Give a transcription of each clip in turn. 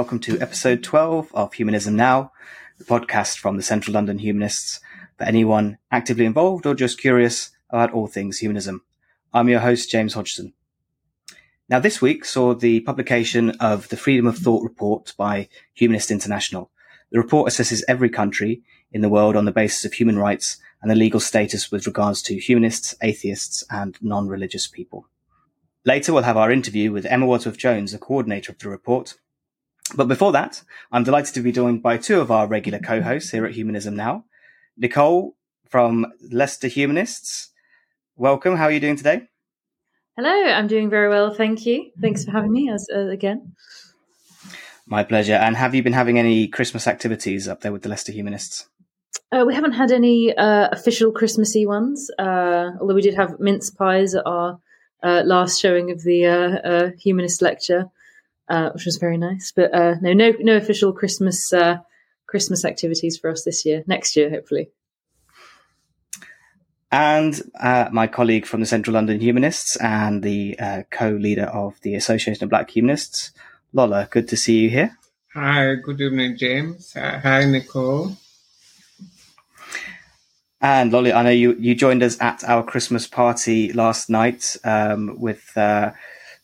Welcome to episode 12 of Humanism Now, the podcast from the Central London Humanists for anyone actively involved or just curious about all things humanism. I'm your host, James Hodgson. Now, this week saw the publication of the Freedom of Thought report by Humanist International. The report assesses every country in the world on the basis of human rights and the legal status with regards to humanists, atheists, and non-religious people. Later, we'll have our interview with Emma Wadsworth Jones, the coordinator of the report. But before that, I'm delighted to be joined by two of our regular co-hosts here at Humanism Now. Nicole from Leicester Humanists. Welcome. How are you doing today? Hello, I'm doing very well, thank you. Thanks for having me as uh, again. My pleasure. And have you been having any Christmas activities up there with the Leicester Humanists? Uh, we haven't had any uh, official Christmassy ones, uh, although we did have mince pies at our uh, last showing of the uh, uh, humanist lecture, uh, which was very nice. But uh, no, no, no official Christmas Christmas activities for us this year. Next year, hopefully. And my colleague from the Central London Humanists and the co-leader of the Association of Black Humanists, Lola. Good to see you here. Hi. Good evening, James. hi, Nicole. And Lolly, I know you, you joined us at our Christmas party last night um, with uh,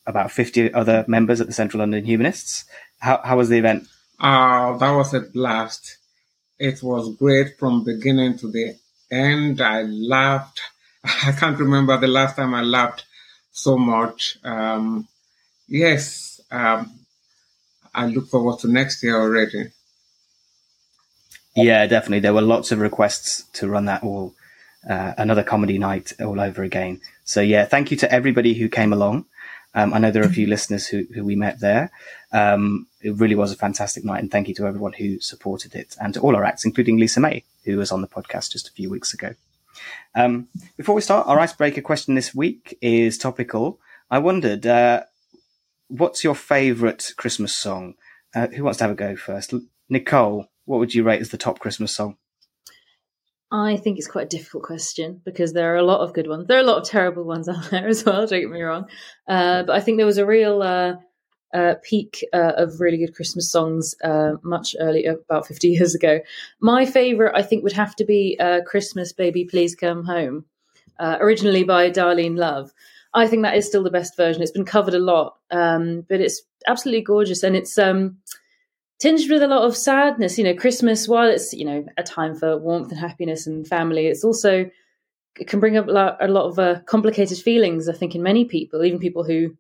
about 50 other members at the Central London Humanists. How, how was the event? Uh, that was a blast. It was great from beginning to the end. I laughed. I can't remember the last time I laughed so much. Um, yes, um, I look forward to next year already. Yeah, definitely. There were lots of requests to run that all uh, another comedy night all over again. So yeah, thank you to everybody who came along. Um, I know there are a few listeners who, who we met there. Um, it really was a fantastic night, and thank you to everyone who supported it, and to all our acts, including Lisa May, who was on the podcast just a few weeks ago. Um, before we start, our icebreaker question this week is topical. I wondered, uh, what's your favourite Christmas song? Uh, who wants to have a go first? Nicole, what would you rate as the top Christmas song? I think it's quite a difficult question because there are a lot of good ones. There are a lot of terrible ones out there as well. Don't get me wrong, uh, but I think there was a real uh, uh, peak uh, of really good Christmas songs uh, much earlier, about fifty years ago. My favourite, I think, would have to be uh, "Christmas, Baby, Please Come Home," originally by Darlene Love. I think that is still the best version. It's been covered a lot, um, but it's absolutely gorgeous, and it's. Um, tinged with a lot of sadness. You know, Christmas, while it's you know a time for warmth and happiness and family, it's also it can bring up a lot, of uh, complicated feelings. I think in many people, even people who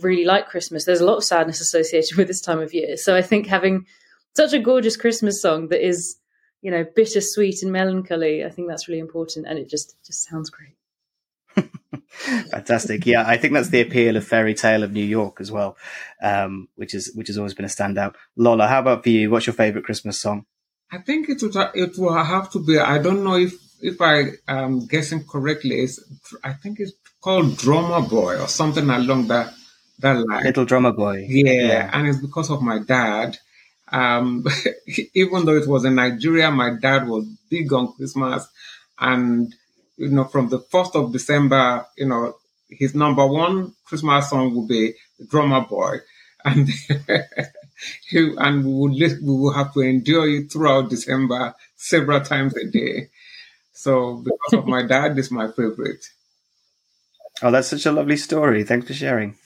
really like Christmas, there's a lot of sadness associated with this time of year. So I think having such a gorgeous Christmas song that is you know bittersweet and melancholy, I think that's really important, and it just just sounds great. Fantastic. Yeah, I think that's the appeal of Fairy Tale of New York as well, um, which is which has always been a standout. Lola, how about for you? What's your favorite Christmas song? I think it would it will have to be. I don't know if if I am guessing correctly. It's, I think it's called Drummer Boy or something along that that line. Little Drummer Boy. Yeah, yeah. and it's because of my dad. Um, even though it was in Nigeria, my dad was big on Christmas, and you know, from the 1st of December, you know, his number one Christmas song will be Drummer Boy. And he, and we will, we will have to endure it throughout December several times a day. So because of my dad, is my favorite. Oh, that's such a lovely story. Thanks for sharing.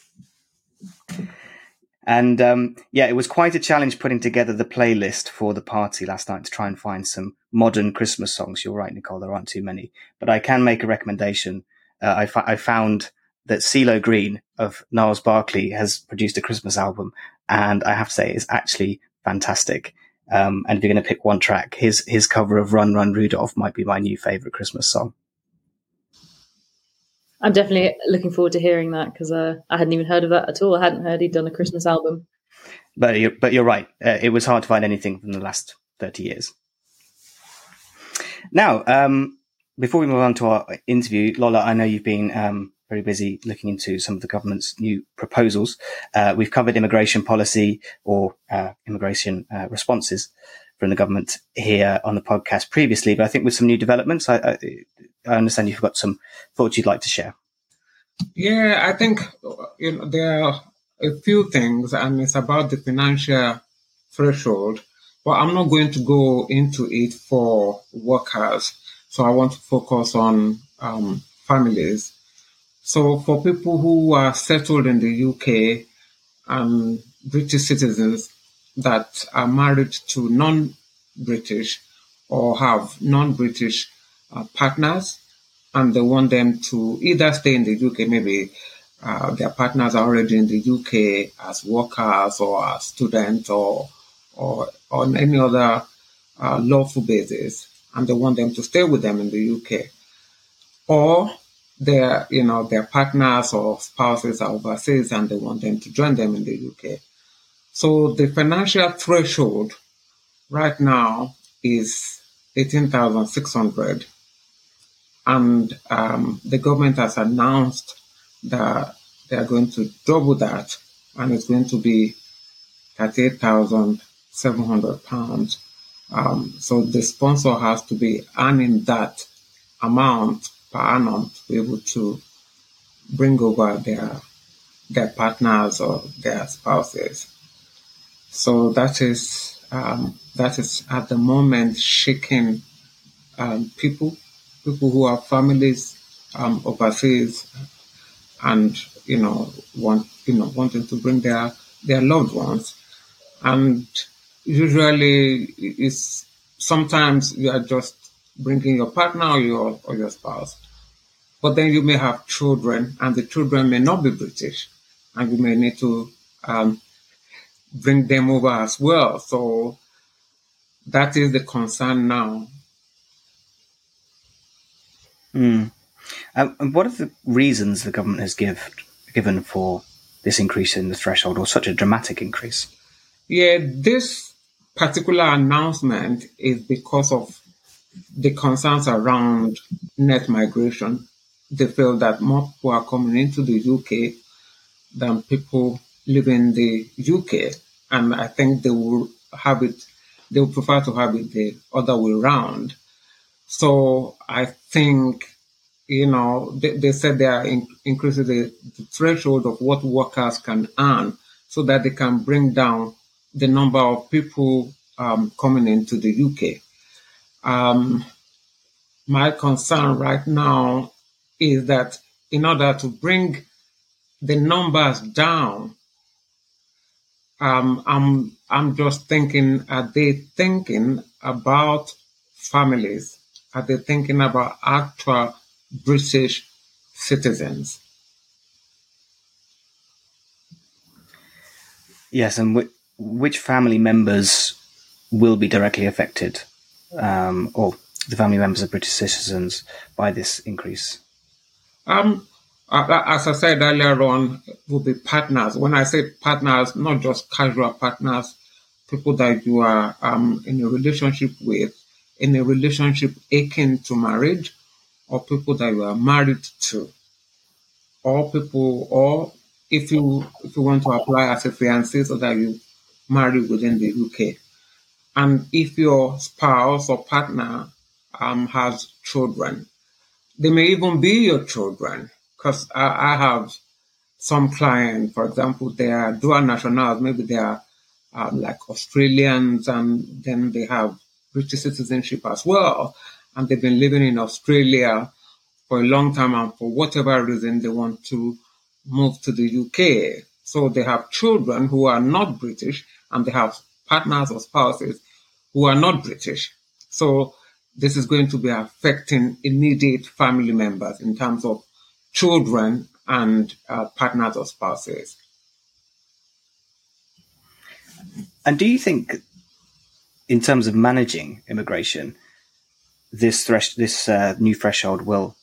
And um, yeah, it was quite a challenge putting together the playlist for the party last night to try and find some modern Christmas songs. You're right, Nicole, there aren't too many, but I can make a recommendation. Uh, I, I found that CeeLo Green of Gnarls Barkley has produced a Christmas album, and I have to say it's actually fantastic. Um, and if you're going to pick one track, his his cover of "Run Run Rudolph" might be my new favorite Christmas song. I'm definitely looking forward to hearing that because uh, I hadn't even heard of that at all. I hadn't heard he'd done a Christmas album. But you're, but you're right. Uh, it was hard to find anything from the last 30 years. Now, um, before we move on to our interview, Lola, I know you've been um, very busy looking into some of the government's new proposals. Uh, we've covered immigration policy or uh, immigration uh, responses from the government here on the podcast previously, but I think with some new developments, I, I, I understand you've got some thoughts you'd like to share. Yeah, I think you know there are a few things, and it's about the financial threshold. But I'm not going to go into it for workers. So I want to focus on um, families. So for people who are settled in the UK and British citizens that are married to non-British or have non-British uh, partners, and they want them to either stay in the UK, maybe uh, their partners are already in the UK as workers or as students or or on any other uh, lawful basis, and they want them to stay with them in the UK, or their you know their partners or spouses are overseas and they want them to join them in the UK. So the financial threshold right now is eighteen thousand six hundred, and um, the government has announced that they are going to double that, and it's going to be thirty-eight thousand seven hundred pounds. Um, so the sponsor has to be earning that amount per annum to be able to bring over their their partners or their spouses. So that is um, that is at the moment shaking um, people, people who have families um, overseas, and you know want you know wanting to bring their their loved ones, and usually it's sometimes you are just bringing your partner or your or your spouse, but then you may have children, and the children may not be British, and you may need to um, bring them over as well. So that is the concern now. Mm. And what are the reasons the government has give, given for this increase in the threshold or such a dramatic increase? Yeah, this particular announcement is because of the concerns around net migration. They feel that more people are coming into the UK than people living in the UK. And I think they will have it, they would prefer to have it the other way around. So I think, you know, they, they said they are in, increasing the, the threshold of what workers can earn so that they can bring down the number of people um, coming into the UK. Um, my concern right now is that in order to bring the numbers down, um, I'm I'm just thinking: Are they thinking about families? Are they thinking about actual British citizens? Yes, and which, which family members will be directly affected, um, or the family members of British citizens, by this increase? Um, as I said earlier on, will be partners. When I say partners, not just casual partners, people that you are um, in a relationship with, in a relationship akin to marriage, or people that you are married to, or people, or if you if you want to apply as a fiancé so that you marry within the UK. And if your spouse or partner um, has children, they may even be your children. Because I, I, have some clients, for example, they are dual nationals. Maybe they are um, like Australians and then they have British citizenship as well. And they've been living in Australia for a long time and for whatever reason they want to move to the UK. So they have children who are not British and they have partners or spouses who are not British. So this is going to be affecting immediate family members in terms of children and uh, partners or spouses. And do you think, in terms of managing immigration, this thresh- this uh, new threshold will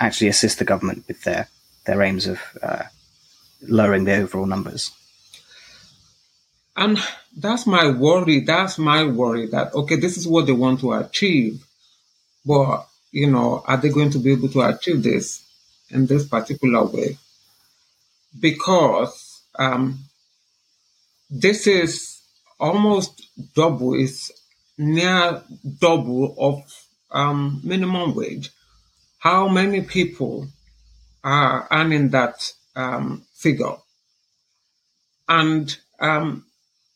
actually assist the government with their their aims of uh, lowering the overall numbers? And that's my worry. That's my worry that, okay, this is what they want to achieve. But, you know, are they going to be able to achieve this in this particular way? Because um, this is almost double, it's near double of um, minimum wage. How many people are earning that um, figure? And um,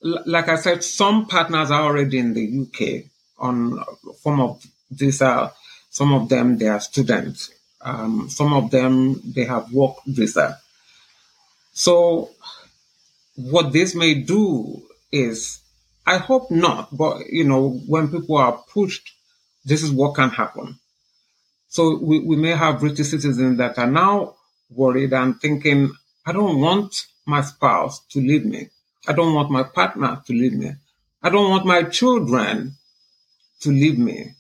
l- like I said, some partners are already in the UK on form of these are some of them they are students. Um, some of them they have work visa. So what this may do is, I hope not, but you know, when people are pushed, this is what can happen. So we, we may have British citizens that are now worried and thinking, I don't want my spouse to leave me. I don't want my partner to leave me. I don't want my children to leave me.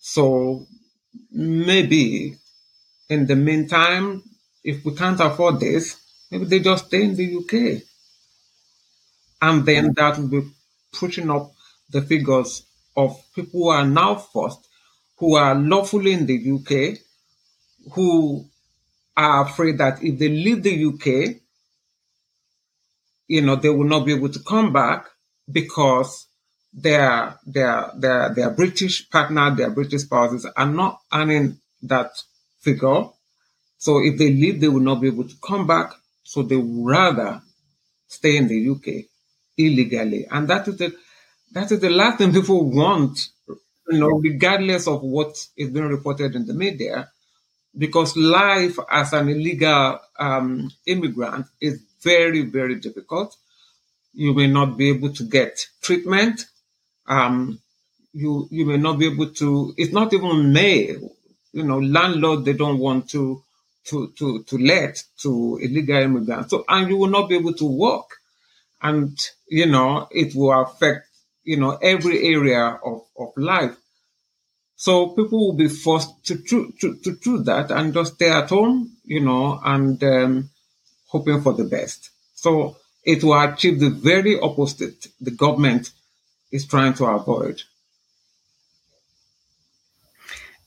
So maybe in the meantime, if we can't afford this, maybe they just stay in the UK. And then that will be pushing up the figures of people who are now forced, who are lawfully in the UK, who are afraid that if they leave the UK, you know, they will not be able to come back because their their their their British partner, their British spouses are not earning that figure. So if they leave, they will not be able to come back. So they would rather stay in the UK illegally. And that is the that is the last thing people want, you know, regardless of what is being reported in the media, because life as an illegal um, immigrant is very, very difficult. You may not be able to get treatment. Um, you you may not be able to. It's not even may. You know, landlord they don't want to to to to let to illegal immigrants. So and you will not be able to work, and you know it will affect you know every area of of life. So people will be forced to to to, do that and just stay at home, you know, and um, hoping for the best. So it will achieve the very opposite the government is trying to avoid.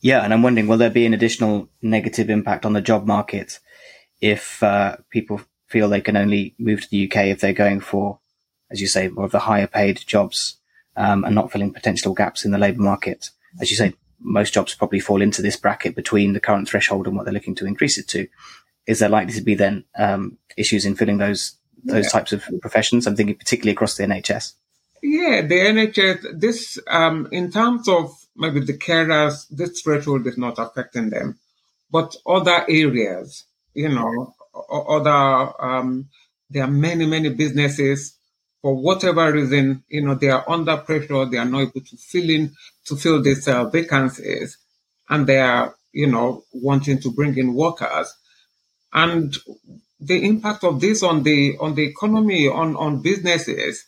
Yeah, and I'm wondering, will there be an additional negative impact on the job market if uh, people feel they can only move to the UK if they're going for, as you say, more of the higher paid jobs um, and not filling potential gaps in the labour market? As you say, most jobs probably fall into this bracket between the current threshold and what they're looking to increase it to. Is there likely to be then um, issues in filling those those yeah. types of professions? I'm thinking particularly across the NHS. Yeah, the NHS. This um, in terms of maybe the carers, this threshold is not affecting them, but other areas, you know, other um, there are many many businesses for whatever reason, you know, they are under pressure. They are not able to fill in to fill these uh, vacancies, and they are, you know, wanting to bring in workers. And the impact of this on the on the economy, on on businesses,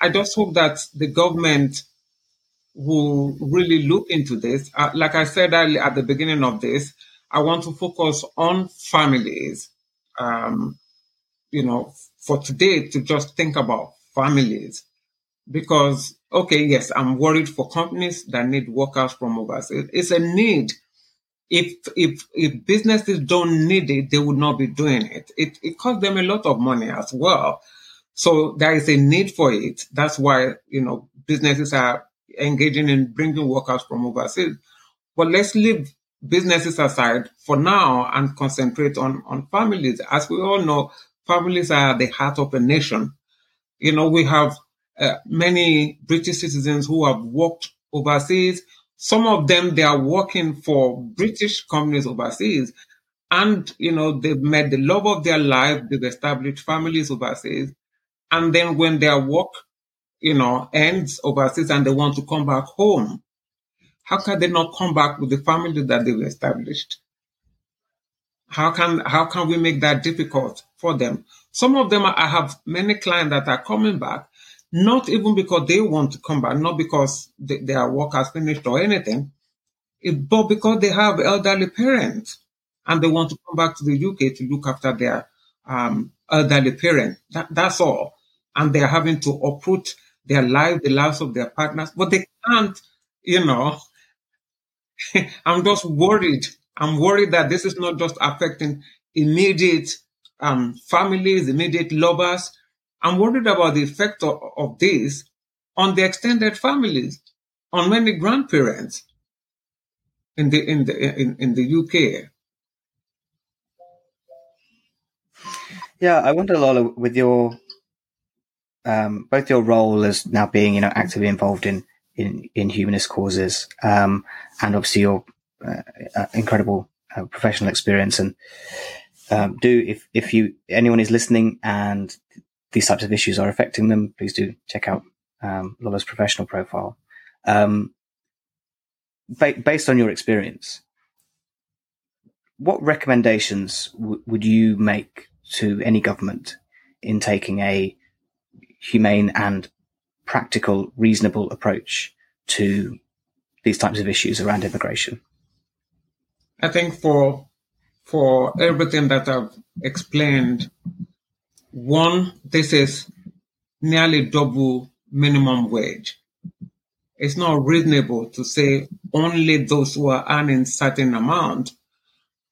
I just hope that the government will really look into this. Uh, like I said at the beginning of this, I want to focus on families. Um, you know, for today to just think about families. Because okay yes i'm worried for companies that need workers from overseas. It's a need. If if if businesses don't need it they would not be doing it. It, it costs them a lot of money as well. So there is a need for it. That's why you know businesses are engaging in bringing workers from overseas. But let's leave businesses aside for now and concentrate on on families as we all know families are the heart of a nation you know, we have uh, many British citizens who have worked overseas. Some of them, they are working for British companies overseas. And, you know, they've met the love of their life. They've established families overseas. And then when their work, you know, ends overseas and they want to come back home, how can they not come back with the family that they've established? How can, how can we make that difficult for them? Some of them, I have many clients that are coming back, not even because they want to come back, not because they, their work has finished or anything, but because they have elderly parents and they want to come back to the UK to look after their um, elderly parent. That, that's all. And they're having to uproot their life, the lives of their partners, but they can't, you know. I'm just worried. I'm worried that this is not just affecting immediate um, families, immediate lovers. I'm worried about the effect of, of this on the extended families, on many grandparents in the in the in, in the UK. Yeah, I wonder, Lola, with your um, both your role as now being, you know, actively involved in in, in humanist causes, um, and obviously your uh, uh, incredible uh, professional experience. And um, do if if you anyone is listening and these types of issues are affecting them, please do check out um, Lola's professional profile. Um, ba- based on your experience, what recommendations w- would you make to any government in taking a humane and practical, reasonable approach to these types of issues around immigration? I think for for everything that I've explained, one, this is nearly double minimum wage. It's not reasonable to say only those who are earning certain amount.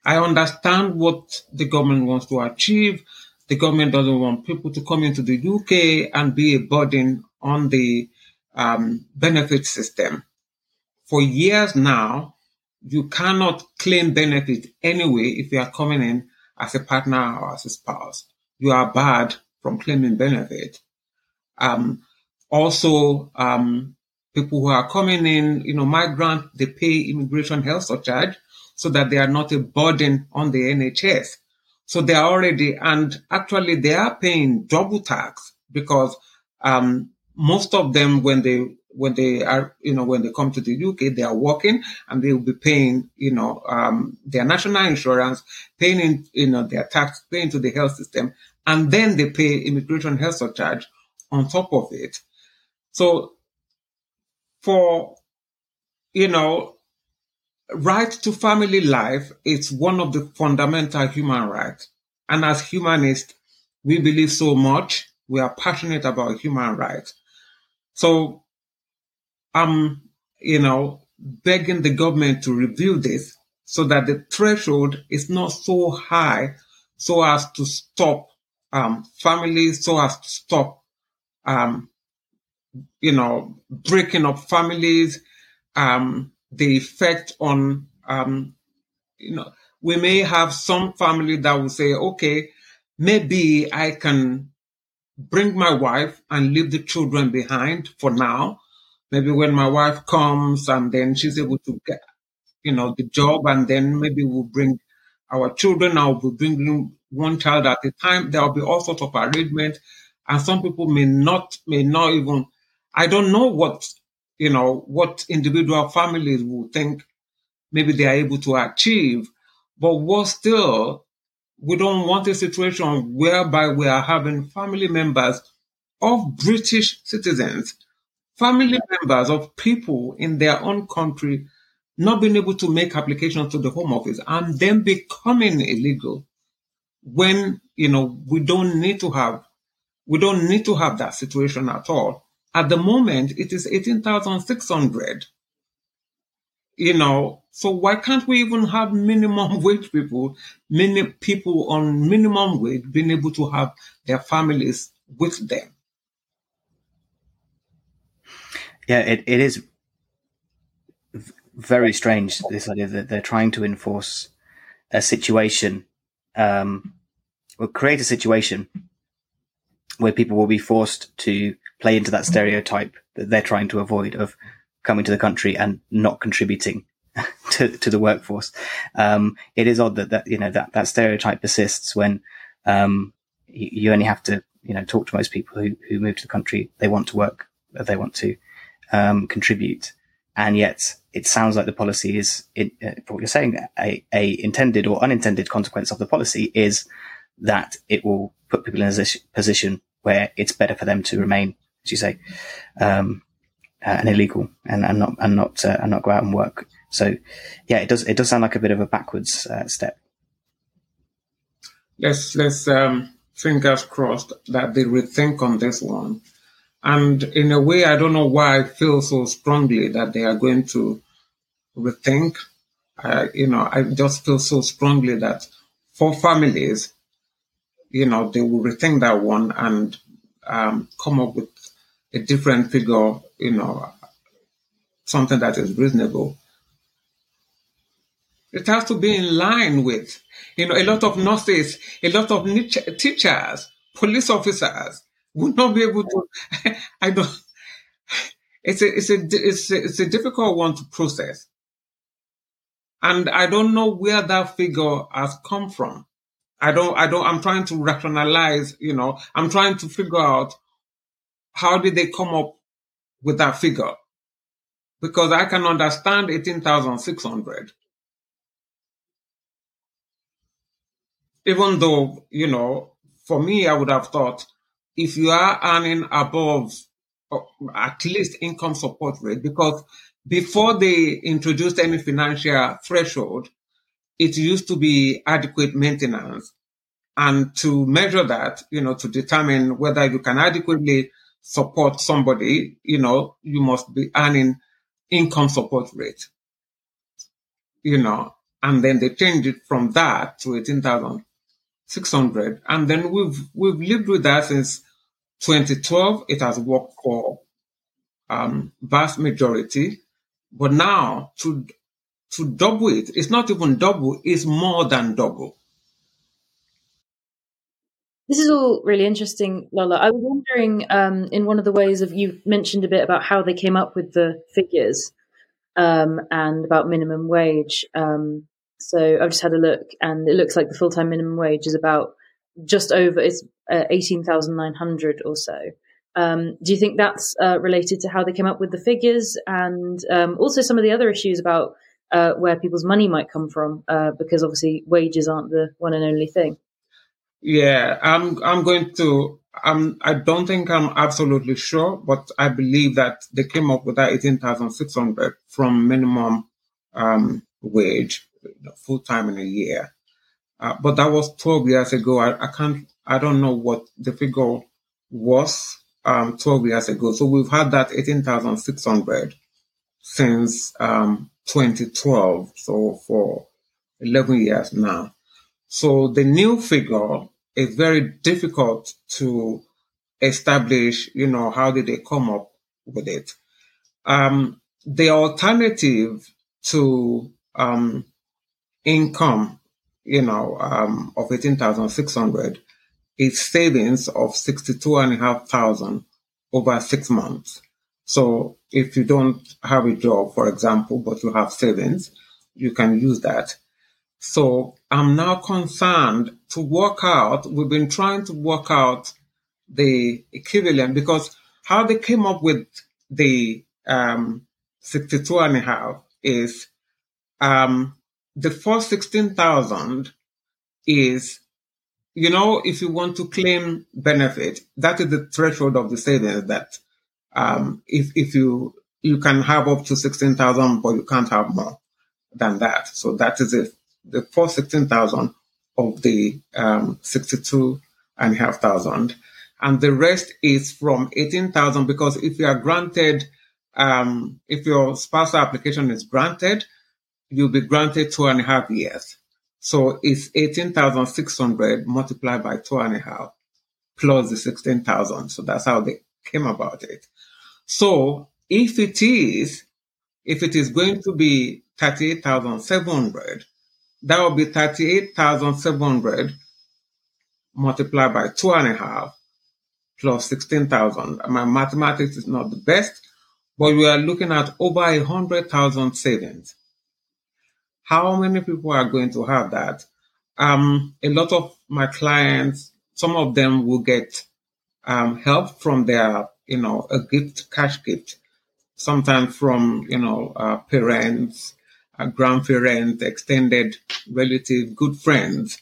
I understand what the government wants to achieve. The government doesn't want people to come into the UK and be a burden on the um, benefit system. For years now, you cannot claim benefit anyway if you are coming in as a partner or as a spouse. You are barred from claiming benefit. Um, also, um, people who are coming in, you know, migrant, they pay immigration health surcharge so that they are not a burden on the NHS. So they are already, and actually they are paying double tax because um, most of them, when they when they are, you know, when they come to the UK, they are working and they will be paying, you know, um, their national insurance, paying, in, you know, their tax, paying to the health system, and then they pay immigration health surcharge on top of it. So for, you know, right to family life, it's one of the fundamental human rights. And as humanists, we believe so much. We are passionate about human rights. So I'm, you know, begging the government to review this so that the threshold is not so high so as to stop um, families, so as to stop um, you know, breaking up families, um, the effect on, um, you know, we may have some family that will say, okay, maybe I can bring my wife and leave the children behind for now. Maybe when my wife comes and then she's able to get, you know, the job and then maybe we'll bring our children. I'll be bringing one child at a time. There will be all sorts of arrangement. And some people may not, may not even I don't know what, you know, what individual families will think maybe they are able to achieve, but what still, we don't want a situation whereby we are having family members of British citizens, family members of people in their own country not being able to make applications to the Home Office and then becoming illegal when, you know, we don't need to have, we don't need to have that situation at all. At the moment, it is 18,600. You know, so why can't we even have minimum wage people, many people on minimum wage being able to have their families with them? Yeah, it, it is very strange, this idea that they're trying to enforce a situation, um, or create a situation where people will be forced to play into that stereotype that they're trying to avoid of coming to the country and not contributing to, to the workforce. Um, it is odd that, that, you know, that, that stereotype persists when, um, you, you, only have to, you know, talk to most people who, who move to the country. They want to work, they want to, um, contribute. And yet it sounds like the policy is, uh, what you're saying, a, a intended or unintended consequence of the policy is that it will put people in a position where it's better for them to remain as you say, um, uh, and illegal and, and not and not uh, and not go out and work. So, yeah, it does it does sound like a bit of a backwards uh, step. Let's let's um, fingers crossed that they rethink on this one. And in a way, I don't know why I feel so strongly that they are going to rethink. Uh, you know, I just feel so strongly that for families, you know, they will rethink that one and um, come up with a different figure, you know, something that is reasonable. It has to be in line with, you know, a lot of nurses, a lot of teachers, police officers would not be able to. I don't. It's a, it's a, it's a, it's a difficult one to process. And I don't know where that figure has come from. I don't, I don't, I'm trying to rationalize, you know, I'm trying to figure out how did they come up with that figure? Because I can understand 18,600 Even though, you know, for me, I would have thought if you are earning above at least income support rate, because before they introduced any financial threshold, it used to be adequate maintenance. And to measure that, you know, to determine whether you can adequately support somebody, you know, you must be earning income support rate, you know, and then they changed it from that to 18,600. And then we've, we've lived with that since 2012. It has worked for, um, vast majority, but now to, to double it, it's not even double, it's more than double. This is all really interesting, Lola. I was wondering, um, in one of the ways of you mentioned a bit about how they came up with the figures um, and about minimum wage. Um, so I've just had a look, and it looks like the full time minimum wage is about just over it's uh, eighteen thousand nine hundred or so. Um, do you think that's uh, related to how they came up with the figures, and um, also some of the other issues about uh, where people's money might come from? Uh, because obviously wages aren't the one and only thing. Yeah, I'm I'm going to I'm I don't think I'm absolutely sure, but I believe that they came up with that eighteen thousand six hundred from minimum um, wage, full time in a year. Uh, but that was twelve years ago. I, I can't I don't know what the figure was um, twelve years ago. So we've had that eighteen thousand six hundred since um, 2012. So for 11 years now. So the new figure is very difficult to establish, you know, how did they come up with it. Um, the alternative to um, income, you know, um, of 18,600 is savings of 62,500 over six months. So if you don't have a job, for example, but you have savings, you can use that. So I'm now concerned to work out, we've been trying to work out the equivalent because how they came up with the um, 62 and a half is um, the first 16,000 is, you know, if you want to claim benefit, that is the threshold of the savings that um, if, if you, you can have up to 16,000, but you can't have more than that. So that is it the first 16,000 of the um, 62 and a half thousand. And the rest is from 18,000 because if you are granted, um, if your spousal application is granted, you'll be granted two and a half years. So it's 18,600 multiplied by two and a half plus the 16,000. So that's how they came about it. So if it is, if it is going to be 38,700, that will be 38,700 multiplied by two and a half plus 16,000. My mathematics is not the best, but we are looking at over a hundred thousand savings. How many people are going to have that? Um, a lot of my clients, some of them will get um, help from their, you know, a gift, cash gift, sometimes from, you know, uh, parents, grandparents, extended relative, good friends.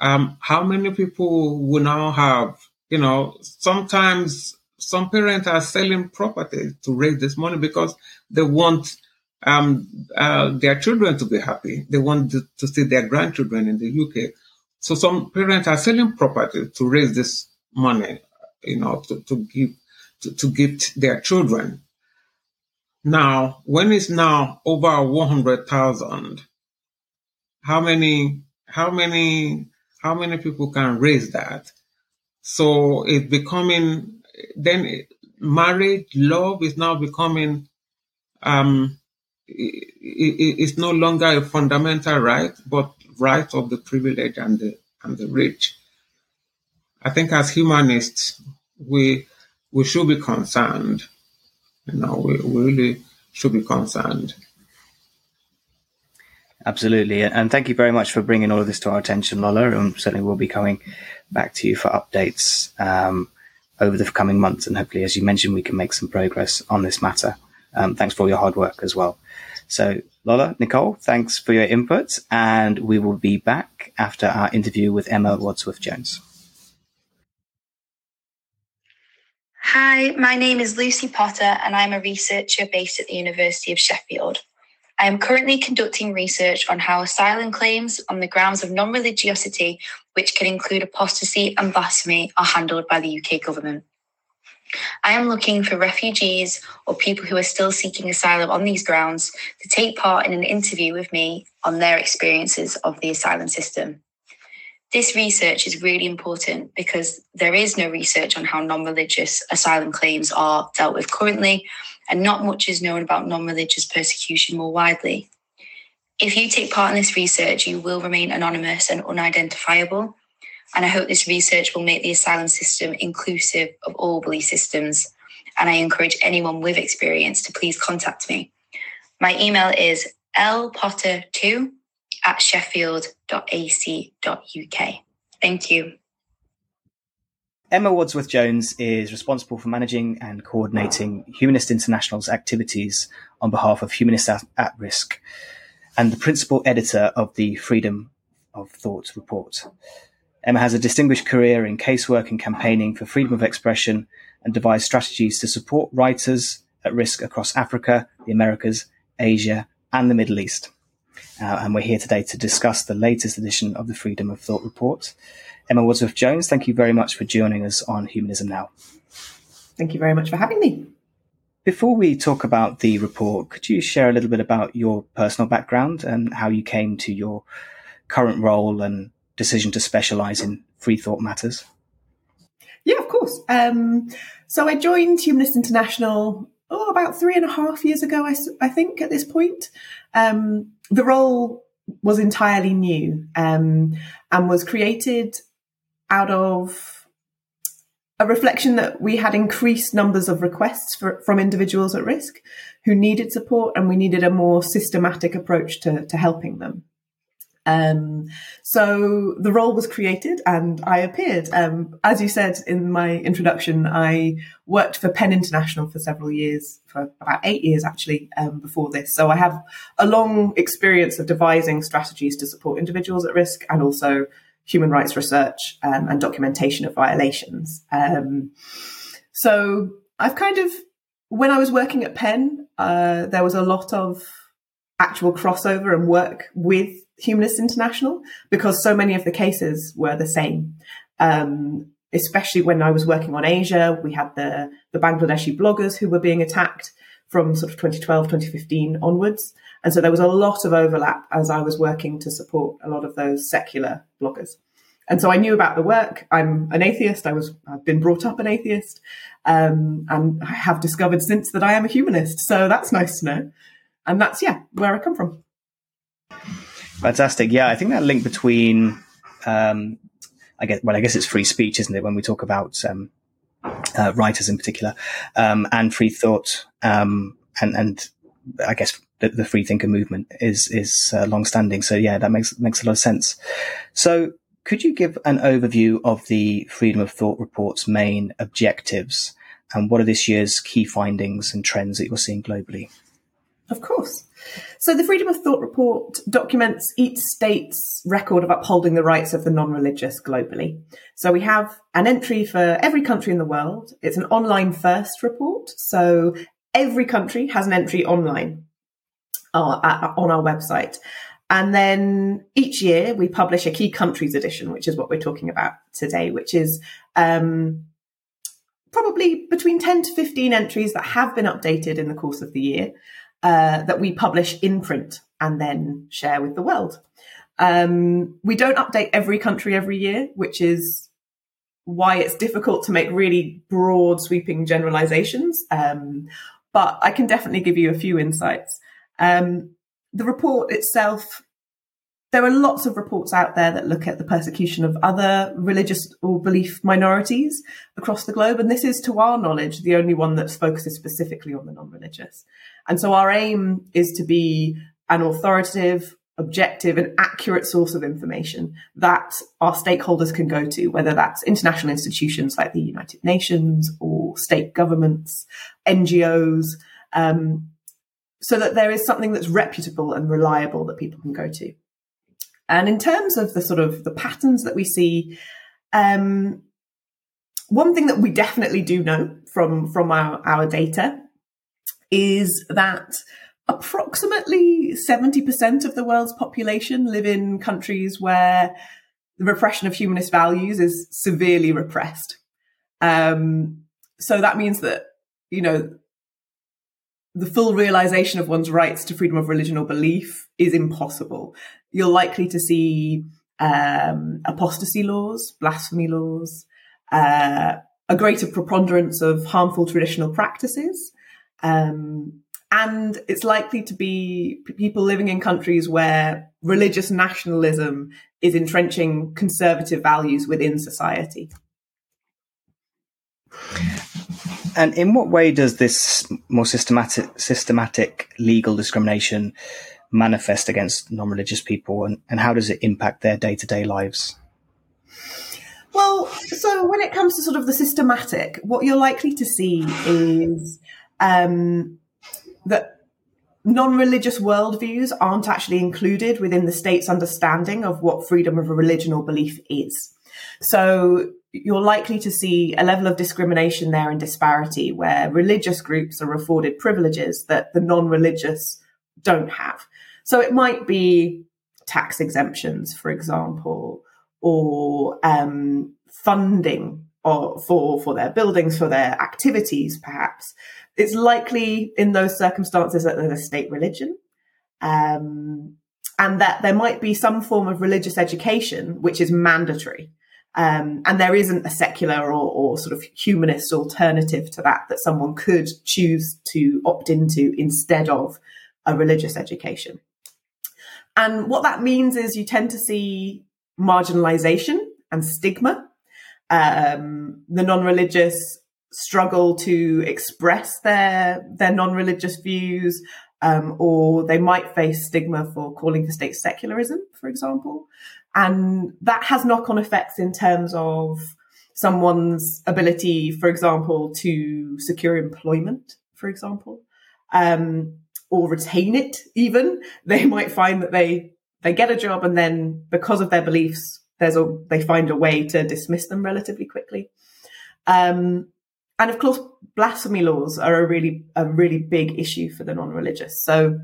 Um, how many people will now have, you know, sometimes some parents are selling property to raise this money because they want um, uh, their children to be happy. They want to, to see their grandchildren in the UK. So some parents are selling property to raise this money, you know, to, to give to, to gift their children. Now, when it's now over 100,000, how many, how many, how many people can raise that? So it's becoming, then marriage, love is now becoming, um, it, it's no longer a fundamental right, but right of the privileged and the, and the rich. I think as humanists, we we should be concerned. You know, we, we really should be concerned. Absolutely. And thank you very much for bringing all of this to our attention, Lola. And certainly we'll be coming back to you for updates um, over the coming months. And hopefully, as you mentioned, we can make some progress on this matter. Um, thanks for all your hard work as well. So, Lola, Nicole, thanks for your input. And we will be back after our interview with Emma Wadsworth Jones. Hi, my name is Lucy Potter, and I'm a researcher based at the University of Sheffield. I am currently conducting research on how asylum claims on the grounds of non religiosity, which can include apostasy and blasphemy, are handled by the UK government. I am looking for refugees or people who are still seeking asylum on these grounds to take part in an interview with me on their experiences of the asylum system. This research is really important because there is no research on how non religious asylum claims are dealt with currently, and not much is known about non religious persecution more widely. If you take part in this research, you will remain anonymous and unidentifiable. And I hope this research will make the asylum system inclusive of all belief systems. And I encourage anyone with experience to please contact me. My email is lpotter2 at sheffield.ac.uk. Thank you. Emma Wadsworth Jones is responsible for managing and coordinating Humanist International's activities on behalf of Humanists at, at Risk and the principal editor of the Freedom of Thought report. Emma has a distinguished career in casework and campaigning for freedom of expression and devised strategies to support writers at risk across Africa, the Americas, Asia, and the Middle East. Uh, and we're here today to discuss the latest edition of the Freedom of Thought report. Emma Wadsworth Jones, thank you very much for joining us on Humanism Now. Thank you very much for having me. Before we talk about the report, could you share a little bit about your personal background and how you came to your current role and decision to specialize in free thought matters? Yeah, of course. Um, so I joined Humanist International oh, about three and a half years ago, I, I think, at this point. Um, the role was entirely new um, and was created out of a reflection that we had increased numbers of requests for, from individuals at risk who needed support, and we needed a more systematic approach to, to helping them. Um, so the role was created and I appeared. Um, as you said in my introduction, I worked for PEN International for several years, for about eight years actually, um, before this. So I have a long experience of devising strategies to support individuals at risk and also human rights research um, and documentation of violations. Um, so I've kind of, when I was working at PEN, uh, there was a lot of actual crossover and work with Humanist International because so many of the cases were the same. Um, especially when I was working on Asia, we had the, the Bangladeshi bloggers who were being attacked from sort of 2012, 2015 onwards. And so there was a lot of overlap as I was working to support a lot of those secular bloggers. And so I knew about the work. I'm an atheist. I was, I've been brought up an atheist. Um, and I have discovered since that I am a humanist. So that's nice to know. And that's, yeah, where I come from. Fantastic. Yeah, I think that link between, um, I guess, well, I guess it's free speech, isn't it? When we talk about um, uh, writers in particular, um, and free thought, um, and and I guess the, the free thinker movement is is uh. So yeah, that makes makes a lot of sense. So could you give an overview of the Freedom of Thought report's main objectives, and what are this year's key findings and trends that you're seeing globally? Of course. So the Freedom of Thought report documents each state's record of upholding the rights of the non-religious globally. So we have an entry for every country in the world. It's an online first report. So every country has an entry online uh, on our website. And then each year we publish a key countries edition, which is what we're talking about today, which is um, probably between 10 to 15 entries that have been updated in the course of the year uh, that we publish in print and then share with the world. Um, we don't update every country every year, which is why it's difficult to make really broad, sweeping generalizations. Um, but I can definitely give you a few insights. Um, the report itself there are lots of reports out there that look at the persecution of other religious or belief minorities across the globe. And this is, to our knowledge, the only one that focuses specifically on the non religious. And so our aim is to be an authoritative, objective, and accurate source of information that our stakeholders can go to, whether that's international institutions like the United Nations or state governments, NGOs, um, so that there is something that's reputable and reliable that people can go to. And in terms of the sort of the patterns that we see, um, one thing that we definitely do know from from our, our data is that approximately 70% of the world's population live in countries where the repression of humanist values is severely repressed. Um, so that means that, you know, the full realization of one's rights to freedom of religion or belief is impossible. You're likely to see um, apostasy laws, blasphemy laws, uh, a greater preponderance of harmful traditional practices. Um, and it's likely to be people living in countries where religious nationalism is entrenching conservative values within society. And in what way does this more systematic, systematic legal discrimination manifest against non-religious people, and, and how does it impact their day-to-day lives? Well, so when it comes to sort of the systematic, what you're likely to see is um, that non-religious worldviews aren't actually included within the state's understanding of what freedom of religion or belief is. So you're likely to see a level of discrimination there and disparity where religious groups are afforded privileges that the non-religious don't have. So it might be tax exemptions, for example, or um, funding or for for their buildings, for their activities, perhaps. It's likely in those circumstances that there's a state religion. Um, and that there might be some form of religious education which is mandatory. Um, and there isn't a secular or, or, sort of humanist alternative to that that someone could choose to opt into instead of a religious education. And what that means is you tend to see marginalization and stigma. Um, the non-religious struggle to express their their non-religious views, um, or they might face stigma for calling for state secularism, for example. And that has knock on effects in terms of someone's ability, for example, to secure employment, for example, um, or retain it even. They might find that they, they get a job and then because of their beliefs, there's a, they find a way to dismiss them relatively quickly. Um, and of course, blasphemy laws are a really, a really big issue for the non-religious. So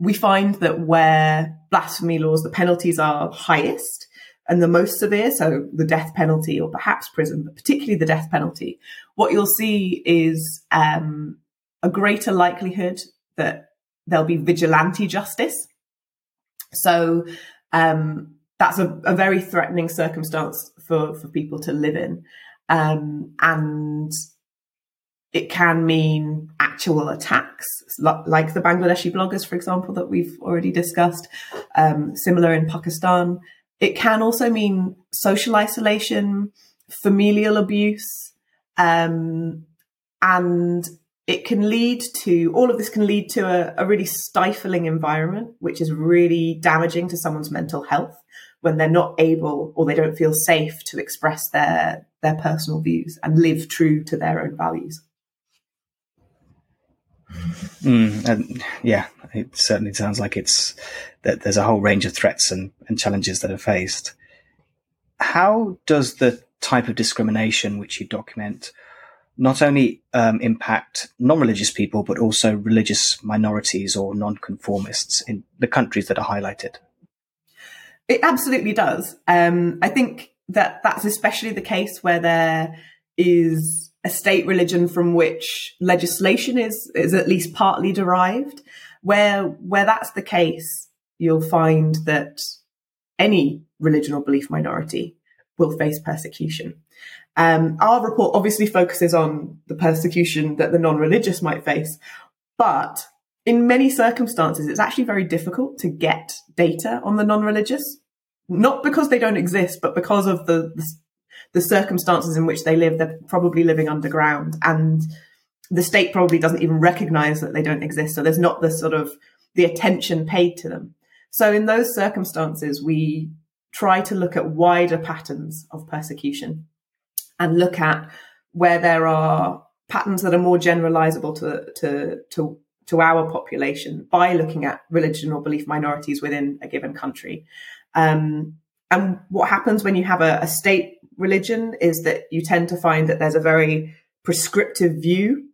we find that where blasphemy laws, the penalties are highest and the most severe, so the death penalty or perhaps prison, but particularly the death penalty, what you'll see is um, a greater likelihood that there'll be vigilante justice. So um, that's a, a, very threatening circumstance for, for people to live in. Um, and it can mean actual attacks, like the Bangladeshi bloggers, for example, that we've already discussed, um, similar in Pakistan. It can also mean social isolation, familial abuse, um, and it can lead to all of this can lead to a, a really stifling environment, which is really damaging to someone's mental health when they're not able or they don't feel safe to express their their personal views and live true to their own values. Mm, and yeah, it certainly sounds like it's that there's a whole range of threats and, and challenges that are faced. How does the type of discrimination which you document not only um, impact non-religious people, but also religious minorities or non-conformists in the countries that are highlighted? It absolutely does. Um, I think that that's especially the case where there is a state religion from which legislation is is at least partly derived. Where where that's the case, you'll find that any religion or belief minority will face persecution. Um, our report obviously focuses on the persecution that the non-religious might face, but in many circumstances, it's actually very difficult to get data on the non-religious, not because they don't exist, but because of the, the, the circumstances in which they live. They're probably living underground and the state probably doesn't even recognize that they don't exist. So there's not the sort of the attention paid to them. So in those circumstances, we try to look at wider patterns of persecution and look at where there are patterns that are more generalizable to, to, to, to our population by looking at religion or belief minorities within a given country. Um, and what happens when you have a, a state religion is that you tend to find that there's a very prescriptive view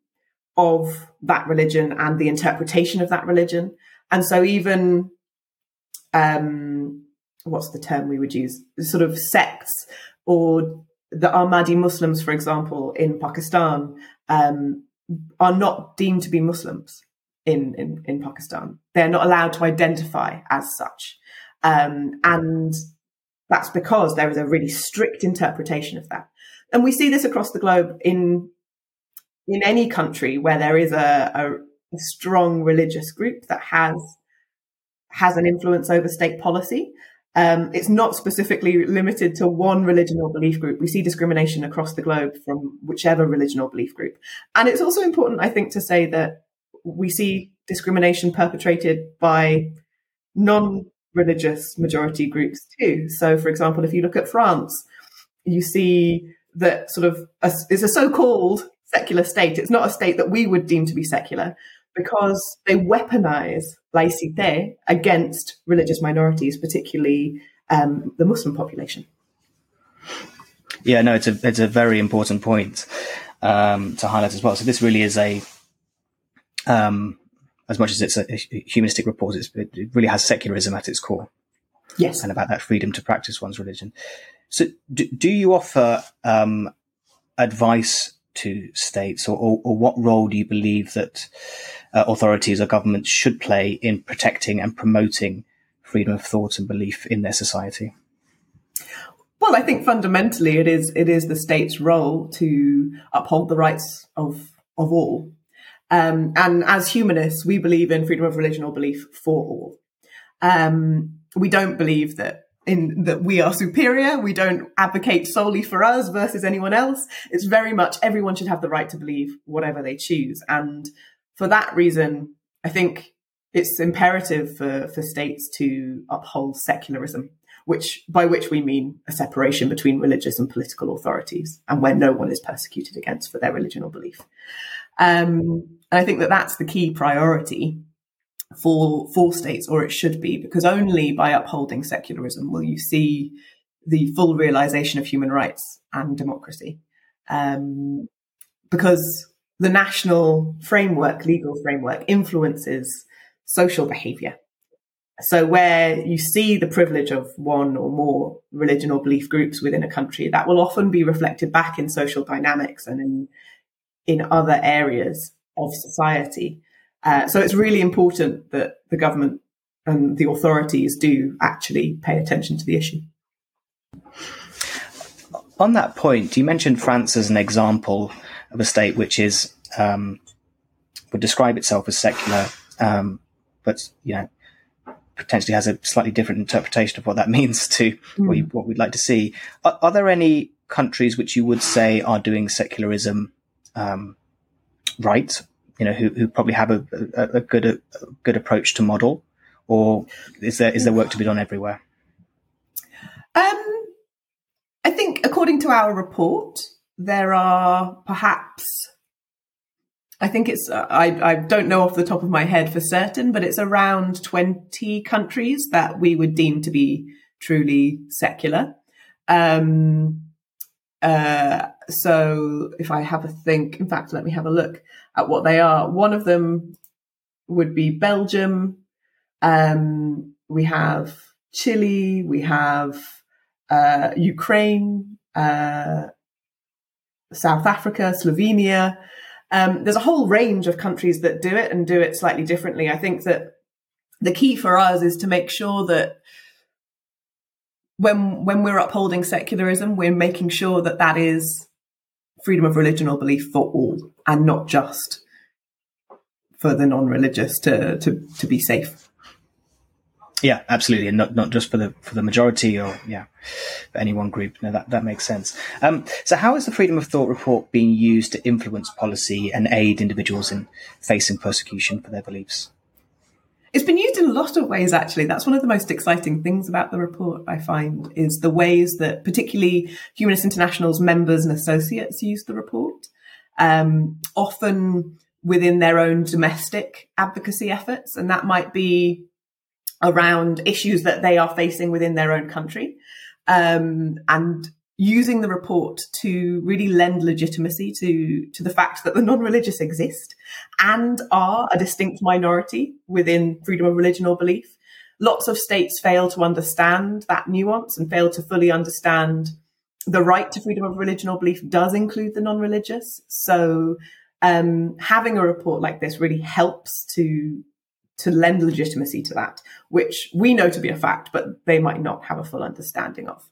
of that religion and the interpretation of that religion. And so even um, what's the term we would use? Sort of sects or the Ahmadi Muslims, for example, in Pakistan, um, are not deemed to be Muslims in, in, in Pakistan. They're not allowed to identify as such. Um, and that's because there is a really strict interpretation of that. And we see this across the globe in in any country where there is a, a, a strong religious group that has has an influence over state policy. Um, it's not specifically limited to one religion or belief group. We see discrimination across the globe from whichever religion or belief group. And it's also important, I think, to say that we see discrimination perpetrated by non religious majority groups too. So, for example, if you look at France, you see that sort of a, it's a so called secular state. It's not a state that we would deem to be secular because they weaponize laicite against religious minorities, particularly um, the Muslim population. Yeah, no, it's a it's a very important point um, to highlight as well. So this really is a, um, as much as it's a, a humanistic report, it really has secularism at its core. Yes, and about that freedom to practice one's religion. So, do, do you offer um, advice to states, or, or, or, what role do you believe that uh, authorities or governments should play in protecting and promoting freedom of thought and belief in their society? Well, I think fundamentally it is it is the state's role to uphold the rights of of all. Um, and as humanists, we believe in freedom of religion or belief for all. Um, we don't believe that in that we are superior. We don't advocate solely for us versus anyone else. It's very much everyone should have the right to believe whatever they choose. And for that reason, I think it's imperative for, for states to uphold secularism, which by which we mean a separation between religious and political authorities and where no one is persecuted against for their religion or belief. Um, and I think that that's the key priority for for states, or it should be, because only by upholding secularism will you see the full realization of human rights and democracy. Um, because the national framework, legal framework, influences social behavior. So, where you see the privilege of one or more religion or belief groups within a country, that will often be reflected back in social dynamics and in in other areas of society. Uh, so it's really important that the government and the authorities do actually pay attention to the issue. On that point, you mentioned France as an example of a state which is um, would describe itself as secular, um, but you know potentially has a slightly different interpretation of what that means to mm. what, you, what, we'd like to see. Are, are, there any countries which you would say are doing secularism um, right you know, who, who probably have a, a, a good a, good approach to model, or is there is there work to be done everywhere? Um, I think according to our report, there are perhaps. I think it's I I don't know off the top of my head for certain, but it's around twenty countries that we would deem to be truly secular. Um, uh, so if I have a think, in fact, let me have a look at what they are. One of them would be Belgium. Um, we have Chile. We have uh, Ukraine, uh, South Africa, Slovenia. Um, there's a whole range of countries that do it and do it slightly differently. I think that the key for us is to make sure that when when we're upholding secularism, we're making sure that that is freedom of religion or belief for all, and not just for the non-religious to to to be safe. Yeah, absolutely, and not not just for the for the majority or yeah, for any one group. No, that that makes sense. Um, so, how is the Freedom of Thought report being used to influence policy and aid individuals in facing persecution for their beliefs? It's been used in a lot of ways, actually. That's one of the most exciting things about the report, I find, is the ways that particularly Humanist International's members and associates use the report. Um, often within their own domestic advocacy efforts, and that might be around issues that they are facing within their own country. Um, and using the report to really lend legitimacy to, to the fact that the non-religious exist and are a distinct minority within freedom of religion or belief. Lots of states fail to understand that nuance and fail to fully understand the right to freedom of religion or belief does include the non-religious. So um, having a report like this really helps to to lend legitimacy to that, which we know to be a fact, but they might not have a full understanding of.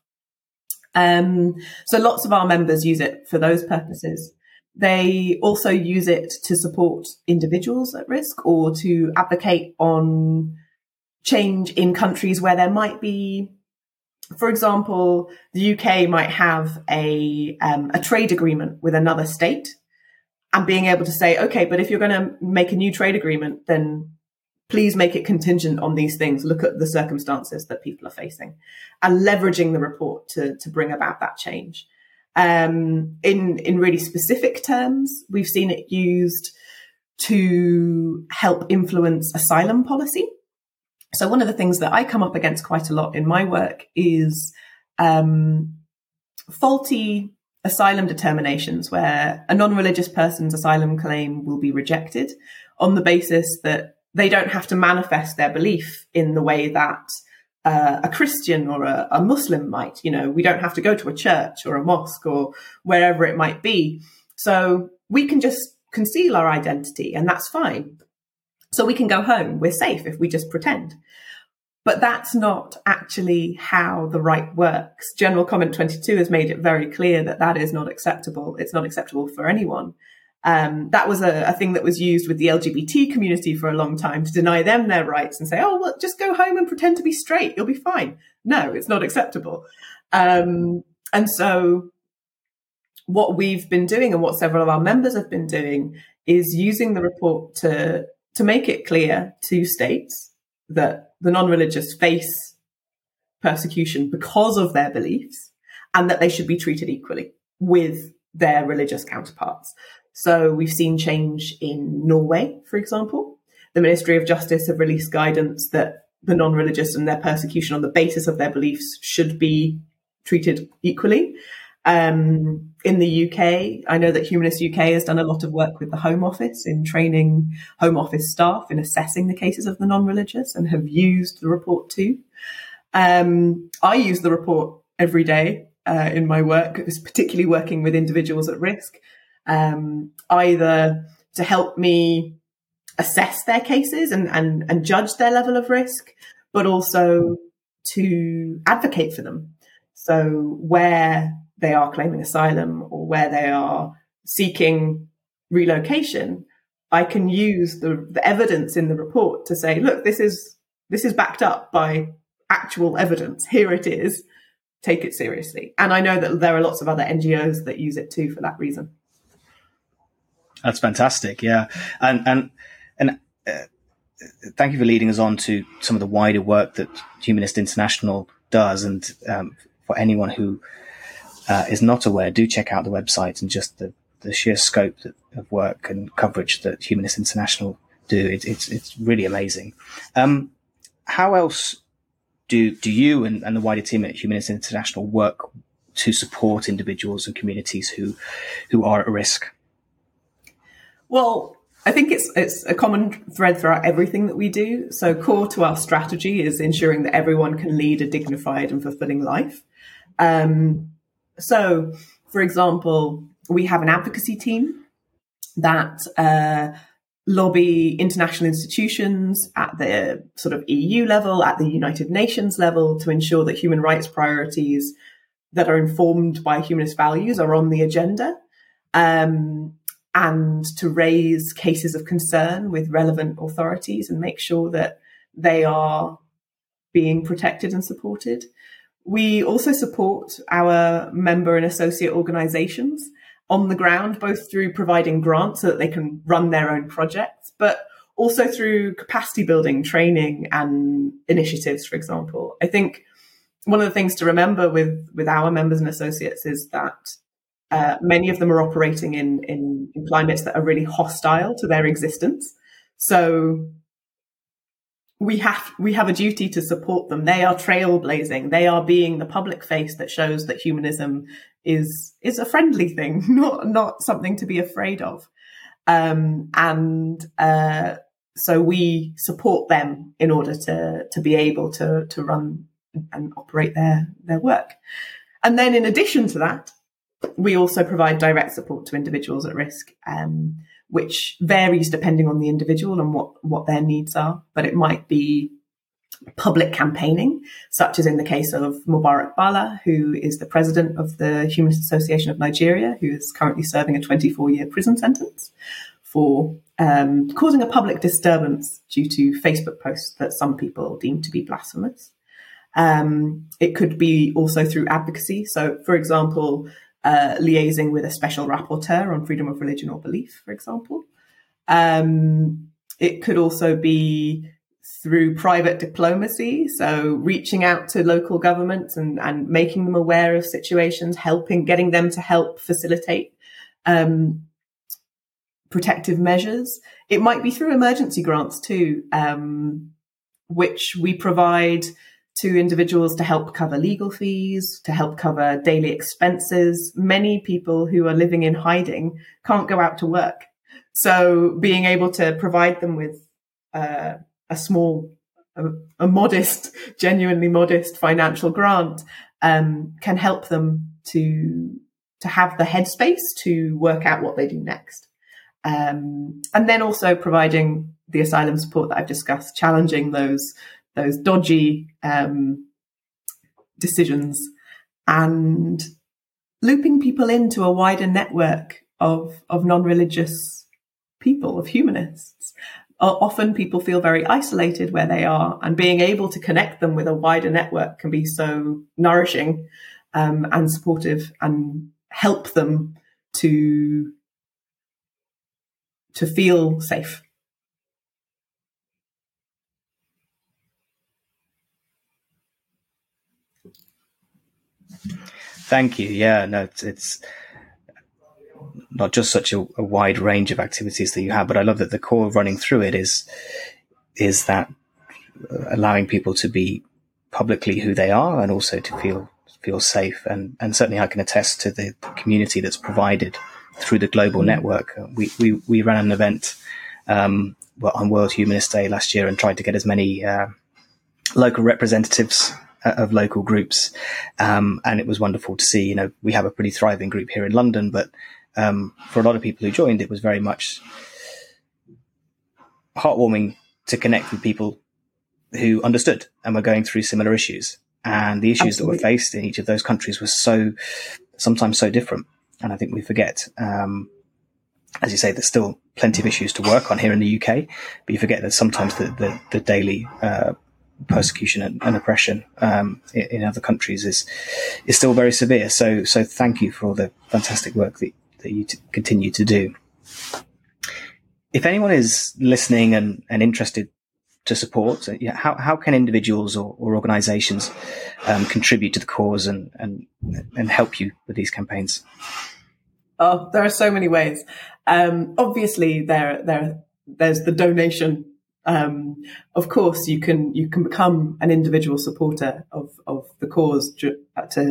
Um, so lots of our members use it for those purposes. They also use it to support individuals at risk or to advocate on change in countries where there might be, for example, the UK might have a um, a trade agreement with another state, and being able to say, okay, but if you're going to make a new trade agreement, then please make it contingent on these things. Look at the circumstances that people are facing and leveraging the report to, to bring about that change. Um, in, in really specific terms, we've seen it used to help influence asylum policy. So one of the things that I come up against quite a lot in my work is um, faulty asylum determinations where a non-religious person's asylum claim will be rejected on the basis that they don't have to manifest their belief in the way that uh, a Christian or a, a, Muslim might. You know, we don't have to go to a church or a mosque or wherever it might be. So we can just conceal our identity and that's fine. So we can go home. We're safe if we just pretend. But that's not actually how the right works. General Comment 22 has made it very clear that that is not acceptable. It's not acceptable for anyone. Um, that was a, a, thing that was used with the LGBT community for a long time to deny them their rights and say, oh, well, just go home and pretend to be straight. You'll be fine. No, it's not acceptable. Um, and so what we've been doing and what several of our members have been doing is using the report to, to make it clear to states that the non-religious face persecution because of their beliefs and that they should be treated equally with their religious counterparts. So we've seen change in Norway, for example. The Ministry of Justice have released guidance that the non-religious and their persecution on the basis of their beliefs should be treated equally. Um, in the UK, I know that Humanist UK has done a lot of work with the Home Office in training Home Office staff in assessing the cases of the non-religious and have used the report too. Um, I use the report every day uh, in my work, particularly working with individuals at risk um, either to help me assess their cases and, and, and judge their level of risk, but also to advocate for them. So where they are claiming asylum or where they are seeking relocation, I can use the, the evidence in the report to say, look, this is this is backed up by actual evidence. Here it is. Take it seriously. And I know that there are lots of other NGOs that use it too for that reason. That's fantastic. Yeah. And, and, and, uh, thank you for leading us on to some of the wider work that Humanist International does. And, um, for anyone who, uh, is not aware, do check out the website and just the, the sheer scope of work and coverage that Humanist International do. It, it's, it's really amazing. Um, how else do, do you and, and the wider team at Humanist International work to support individuals and communities who, who are at risk? Well, I think it's it's a common thread throughout everything that we do. So core to our strategy is ensuring that everyone can lead a dignified and fulfilling life. Um, so, for example, we have an advocacy team that uh, lobby international institutions at the sort of EU level, at the United Nations level, to ensure that human rights priorities that are informed by humanist values are on the agenda. Um, and to raise cases of concern with relevant authorities and make sure that they are being protected and supported. We also support our member and associate organizations on the ground, both through providing grants so that they can run their own projects, but also through capacity building, training, and initiatives, for example. I think one of the things to remember with, with our members and associates is that uh, many of them are operating in, in, in climates that are really hostile to their existence. So we have we have a duty to support them. They are trailblazing. They are being the public face that shows that humanism is is a friendly thing, not not something to be afraid of. Um, and uh, so we support them in order to to be able to to run and operate their their work. And then in addition to that, we also provide direct support to individuals at risk. Um, which varies depending on the individual and what, what their needs are. But it might be public campaigning, such as in the case of Mubarak Bala, who is the president of the Humanist Association of Nigeria, who is currently serving a 24 year prison sentence for um, causing a public disturbance due to Facebook posts that some people deem to be blasphemous. Um, it could be also through advocacy. So, for example, uh, liaising with a special rapporteur on freedom of religion or belief, for example. Um, it could also be through private diplomacy, so reaching out to local governments and, and making them aware of situations, helping, getting them to help facilitate um, protective measures. It might be through emergency grants too, um, which we provide to individuals to help cover legal fees, to help cover daily expenses. Many people who are living in hiding can't go out to work. So being able to provide them with uh, a small, a, a, modest, genuinely modest financial grant um, can help them to to have the headspace to work out what they do next. Um, and then also providing the asylum support that I've discussed, challenging those those dodgy um, decisions and looping people into a wider network of of non-religious people of humanists. Often people feel very isolated where they are and being able to connect them with a wider network can be so nourishing um, and supportive and help them to to feel safe Thank you. Yeah, no, it's, it's not just such a, a, wide range of activities that you have, but I love that the core running through it is is that allowing people to be publicly who they are and also to feel feel safe. And and certainly I can attest to the community that's provided through the global mm. network. We we we ran an event um, on World Humanist Day last year and tried to get as many uh, local representatives of local groups. Um, and it was wonderful to see, you know, we have a pretty thriving group here in London, but um, for a lot of people who joined, it was very much heartwarming to connect with people who understood and were going through similar issues. And the issues Absolutely. that were faced in each of those countries was so, sometimes so different. And I think we forget, um, as you say, there's still plenty of issues to work on here in the UK, but you forget that sometimes the, the, the daily uh, persecution and, and oppression um, in, in, other countries is is still very severe. So so thank you for all the fantastic work that, that you t- continue to do. If anyone is listening and, and interested to support, uh, how, how can individuals or, or organizations um, contribute to the cause and, and, and help you with these campaigns? Oh, there are so many ways. Um, obviously, there, there, there's the donation um, of course, you can you can become an individual supporter of of the cause to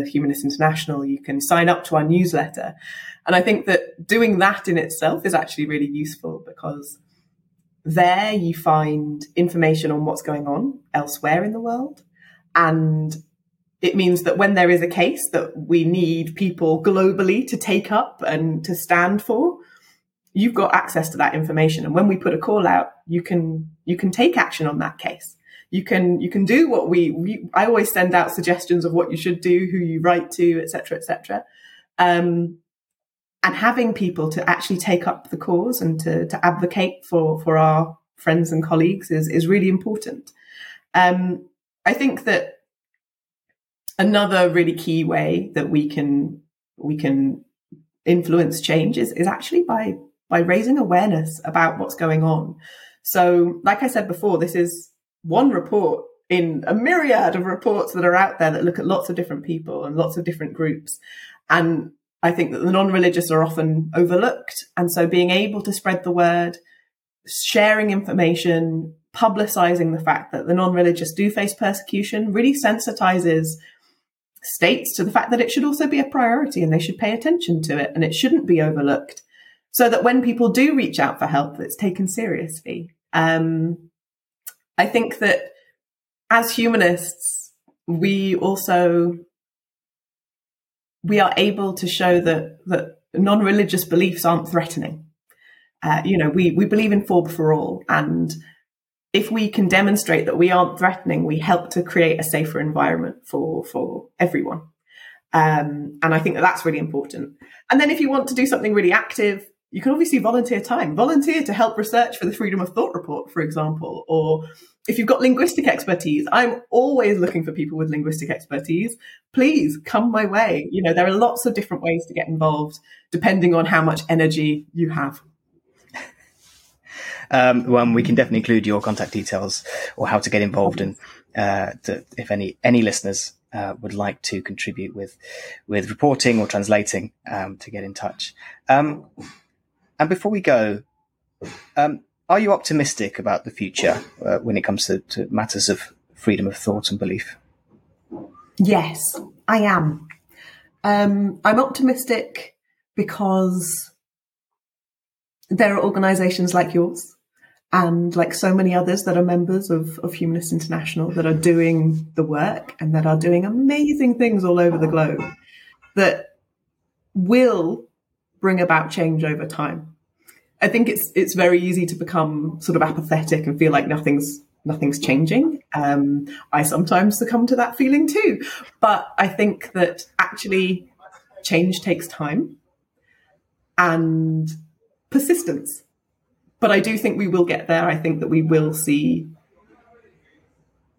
Humanist International. You can sign up to our newsletter, and I think that doing that in itself is actually really useful because there you find information on what's going on elsewhere in the world, and it means that when there is a case that we need people globally to take up and to stand for, you've got access to that information. And when we put a call out, you can, you can take action on that case. You can, you can do what we, we I always send out suggestions of what you should do, who you write to, etc., etc. Um, and having people to actually take up the cause and to, to advocate for, for our friends and colleagues is, is really important. Um, I think that another really key way that we can we can influence change is, is actually by by raising awareness about what's going on. So, like I said before, this is one report in a myriad of reports that are out there that look at lots of different people and lots of different groups. And I think that the non-religious are often overlooked. And so being able to spread the word, sharing information, publicizing the fact that the non-religious do face persecution really sensitizes states to the fact that it should also be a priority and they should pay attention to it and it shouldn't be overlooked so that when people do reach out for help, it's taken seriously. Um, I think that as humanists, we also we are able to show that that non-religious beliefs aren't threatening. Uh, you know, we we believe in for for all, and if we can demonstrate that we aren't threatening, we help to create a safer environment for for everyone. Um, and I think that that's really important. And then if you want to do something really active, you can obviously volunteer time. Volunteer to help research for the Freedom of Thought report, for example, or if you've got linguistic expertise, I'm always looking for people with linguistic expertise. Please come my way. You know, there are lots of different ways to get involved depending on how much energy you have. Um, well, we can definitely include your contact details or how to get involved, and uh, to, if any any listeners uh, would like to contribute with with reporting or translating, um, to get in touch. Um, and before we go, um, are you optimistic about the future uh, when it comes to, to matters of freedom of thought and belief? Yes, I am. Um, I'm optimistic because there are organisations like yours and like so many others that are members of, of Humanists International that are doing the work and that are doing amazing things all over the globe that will bring about change over time. I think it's it's very easy to become sort of apathetic and feel like nothing's nothing's changing. Um, I sometimes succumb to that feeling too, but I think that actually change takes time and persistence but I do think we will get there. I think that we will see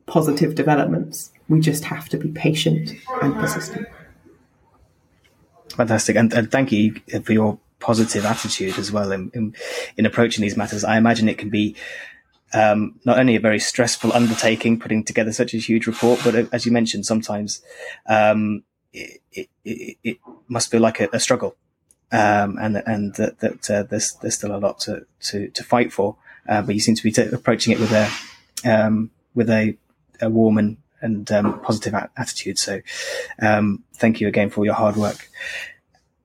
positive developments. We just have to be patient and persistent. Fantastic. And, and thank you for your positive attitude as well in, in, in approaching these matters. I imagine it can be um, not only a very stressful undertaking putting together such a huge report, but uh, as you mentioned, sometimes um, it, it, it, it, must feel like a, a struggle um, and and that, that uh, there's there's still a lot to to, to fight for. Uh, but you seem to be t- approaching it with a um, with a, a warm and and um, positive a- attitude. So um, thank you again for your hard work.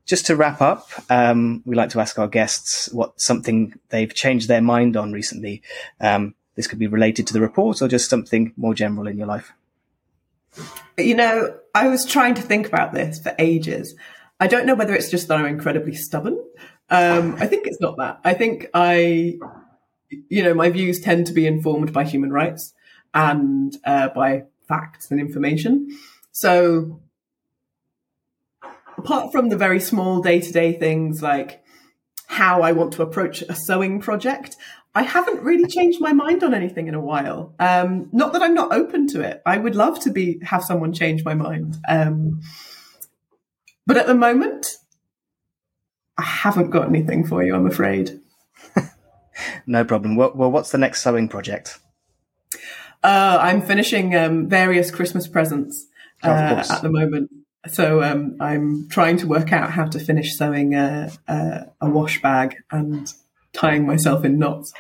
Just to wrap up, um, we like to ask our guests what something they've changed their mind on recently. Um, this could be related to the report or just something more general in your life. You know, I was trying to think about this for ages. I don't know whether it's just that I'm incredibly stubborn. Um, I think it's not that. I think I, you know, my views tend to be informed by human rights and uh, by facts and information. So, apart from the very small day to day things like how I want to approach a sewing project, I haven't really changed my mind on anything in a while. Um, not that I'm not open to it. I would love to be have someone change my mind. Um, but at the moment, I haven't got anything for you, I'm afraid. no problem. Well, well, what's the next sewing project? Uh, I'm finishing um, various Christmas presents uh, at the moment. So um, I'm trying to work out how to finish sewing a, a, a wash bag and tying myself in knots.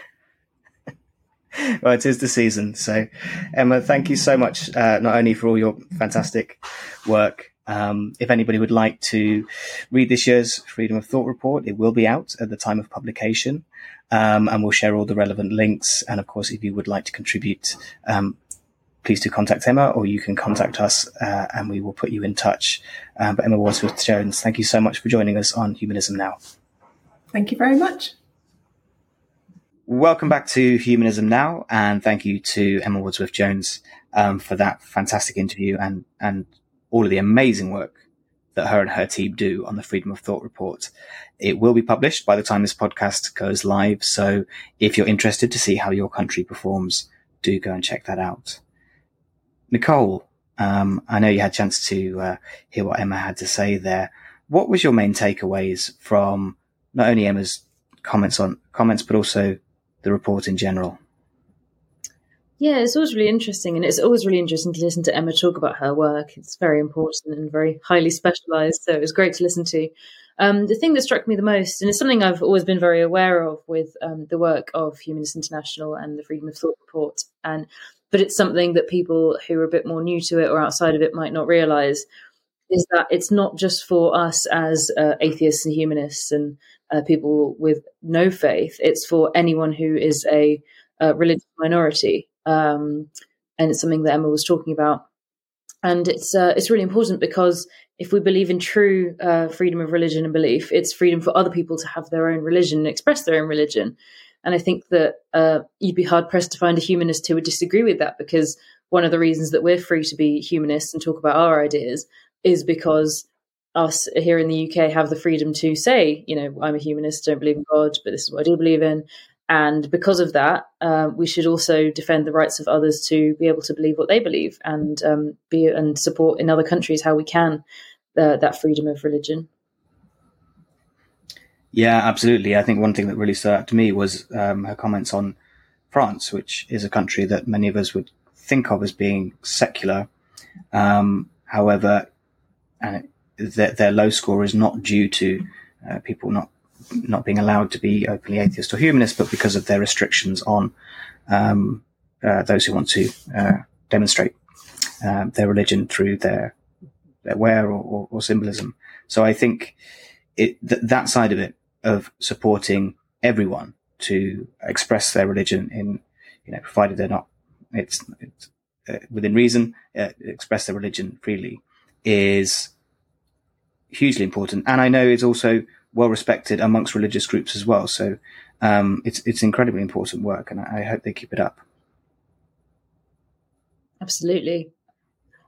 well, it is the season. So, Emma, thank you so much, uh, not only for all your fantastic work um, if anybody would like to read this year's Freedom of Thought report, it will be out at the time of publication. Um, and we'll share all the relevant links. And of course, if you would like to contribute, um, please do contact Emma or you can contact us uh, and we will put you in touch. Um, but Emma Wadsworth Jones, thank you so much for joining us on Humanism Now. Thank you very much. Welcome back to Humanism Now, and thank you to Emma Wadsworth Jones um, for that fantastic interview and and all of the amazing work that her and her team do on the Freedom of Thought report. It will be published by the time this podcast goes live. So if you're interested to see how your country performs, do go and check that out. Nicole, um, I know you had a chance to uh, hear what Emma had to say there. What was your main takeaways from not only Emma's comments on comments, but also the report in general? Yeah, it's always really interesting, and it's always really interesting to listen to Emma talk about her work. It's very important and very highly specialized, so it was great to listen to. Um, the thing that struck me the most, and it's something I've always been very aware of with um, the work of Humanists International and the Freedom of Thought report, and but it's something that people who are a bit more new to it or outside of it might not realize is that it's not just for us as uh, atheists and humanists and uh, people with no faith. It's for anyone who is a, a religious minority, um, and it's something that Emma was talking about. And it's uh, it's really important because if we believe in true uh, freedom of religion and belief, it's freedom for other people to have their own religion and express their own religion. And I think that uh, you'd be hard pressed to find a humanist who would disagree with that because one of the reasons that we're free to be humanists and talk about our ideas is because us here in the UK have the freedom to say, you know, I'm a humanist, don't believe in God, but this is what I do believe in. And because of that, uh, we should also defend the rights of others to be able to believe what they believe and um, be and support in other countries how we can uh, that freedom of religion. Yeah, absolutely. I think one thing that really stood out to me was um, her comments on France, which is a country that many of us would think of as being secular. Um, however, and it, their, their, low score is not due to uh, people not not being allowed to be openly atheist or humanist, but because of their restrictions on um, uh, those who want to uh, demonstrate um, their religion through their their wear or, or, or symbolism. So I think it, th- that side of it of supporting everyone to express their religion in, you know, provided they're not, it's, it's uh, within reason, uh, express their religion freely is hugely important. And I know it's also well respected amongst religious groups as well. So, um, it's, it's incredibly important work and I, I hope they keep it up. Absolutely.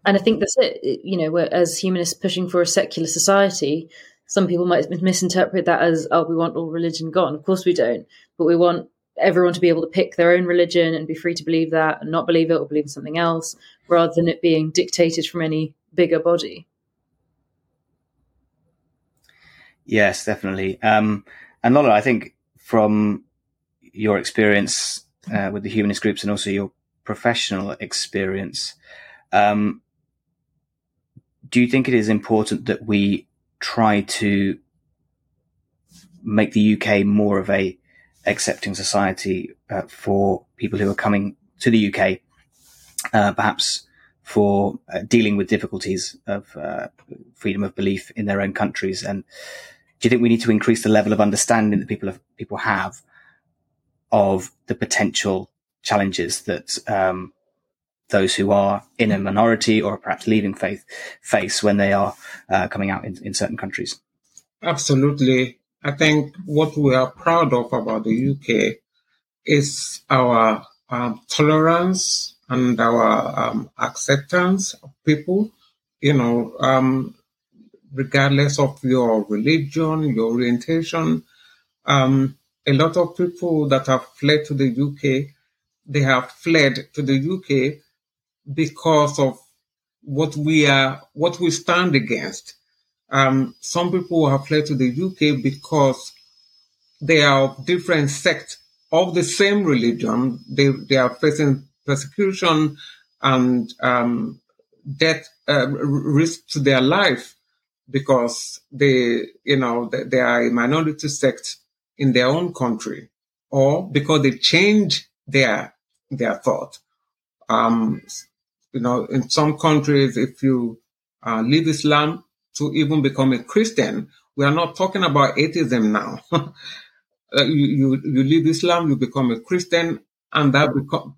And I think that's it. You know, as humanists pushing for a secular society, some people might misinterpret that as, oh, we want all religion gone. Of course we don't, but we want everyone to be able to pick their own religion and be free to believe that and not believe it or believe in something else rather than it being dictated from any bigger body. Yes, definitely. Um, and Lola, I think from your experience uh, with the humanist groups and also your professional experience, um, do you think it is important that we try to make the UK more of a accepting society uh, for people who are coming to the UK, uh, perhaps for uh, dealing with difficulties of uh, freedom of belief in their own countries. And do you think we need to increase the level of understanding that people have, people have of the potential challenges that um, those who are in a minority or perhaps leaving faith face when they are uh, coming out in, in certain countries. Absolutely. I think what we are proud of about the UK is our um, tolerance and our um, acceptance of people, you know, um, regardless of your religion, your orientation. Um, a lot of people that have fled to the UK, they have fled to the UK because of what we are, what we stand against. Um, some people have fled to the UK because they are of different sects of the same religion. They they are facing persecution and um, death uh, risk to their life because they you know they, are a minority sect in their own country or because they change their their thought. Um, you know, in some countries, if you uh, leave Islam to even become a Christian, we are not talking about atheism now. uh, you, you, you leave Islam, you become a Christian, and that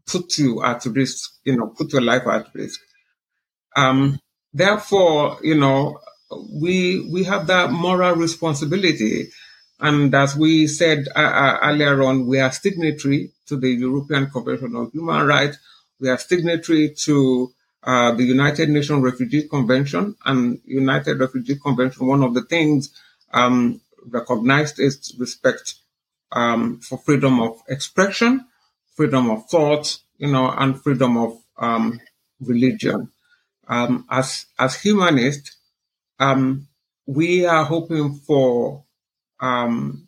puts you at risk, you know, put your life at risk. Um, therefore, you know, we, we have that moral responsibility. And as we said uh, uh earlier on, we are signatory to the European Convention on Human Rights we are signatory to uh, the United Nations Refugee Convention and United Refugee Convention. One of the things um, recognized is respect um, for freedom of expression, freedom of thought, you know, and freedom of um, religion. Um, as as humanists, um, we are hoping for um,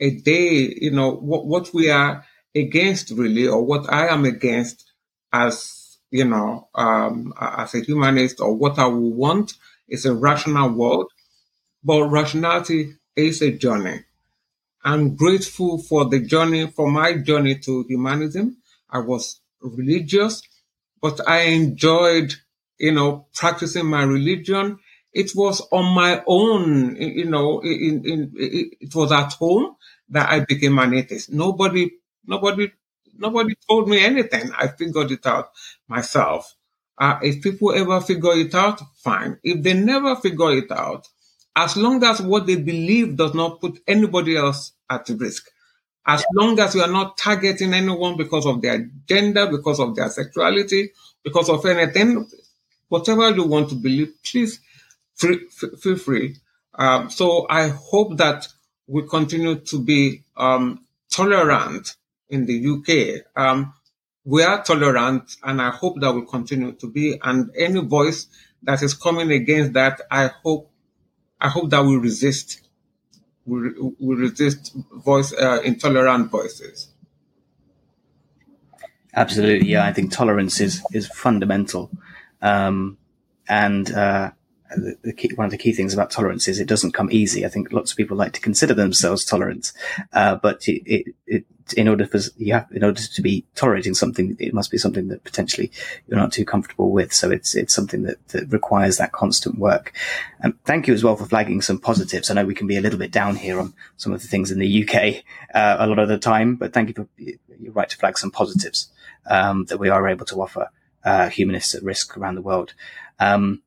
a day, you know, what, what we are against really, or what I am against as, you know, um, as a humanist, or what I will want is a rational world. But rationality is a journey. I'm grateful for the journey, for my journey to humanism. I was religious, but I enjoyed, you know, practicing my religion it was on my own, you know, in, in, it was at home that I became an atheist. Nobody, nobody, nobody told me anything. I figured it out myself. Uh, if people ever figure it out, fine. If they never figure it out, as long as what they believe does not put anybody else at risk, as long as you are not targeting anyone because of their gender, because of their sexuality, because of anything, whatever you want to believe, please free, feel free. Um, so I hope that we continue to be um, tolerant in the UK. Um, we are tolerant, and I hope that we continue to be. And any voice that is coming against that, I hope, I hope that we resist. We, we resist voice uh, intolerant voices. Absolutely, yeah. I think tolerance is is fundamental, um, and uh, the, the key, one of the key things about tolerance is it doesn't come easy. I think lots of people like to consider themselves tolerant, uh, but it, it, it, in order for you have, in order to be tolerating something, it must be something that potentially you're not too comfortable with. So it's it's something that, that requires that constant work. And um, thank you as well for flagging some positives. I know we can be a little bit down here on some of the things in the UK uh, a lot of the time, but thank you for you're right to flag some positives um, that we are able to offer uh, humanists at risk around the world. Um,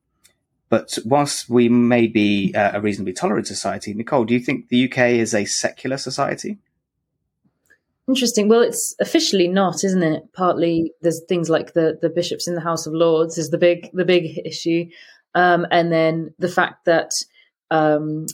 but whilst we may be uh, a reasonably tolerant society, Nicole, do you think the UK is a secular society? Interesting. Well, it's officially not, isn't it? Partly there's things like the the bishops in the House of Lords is the big the big issue, um, and then the fact that um,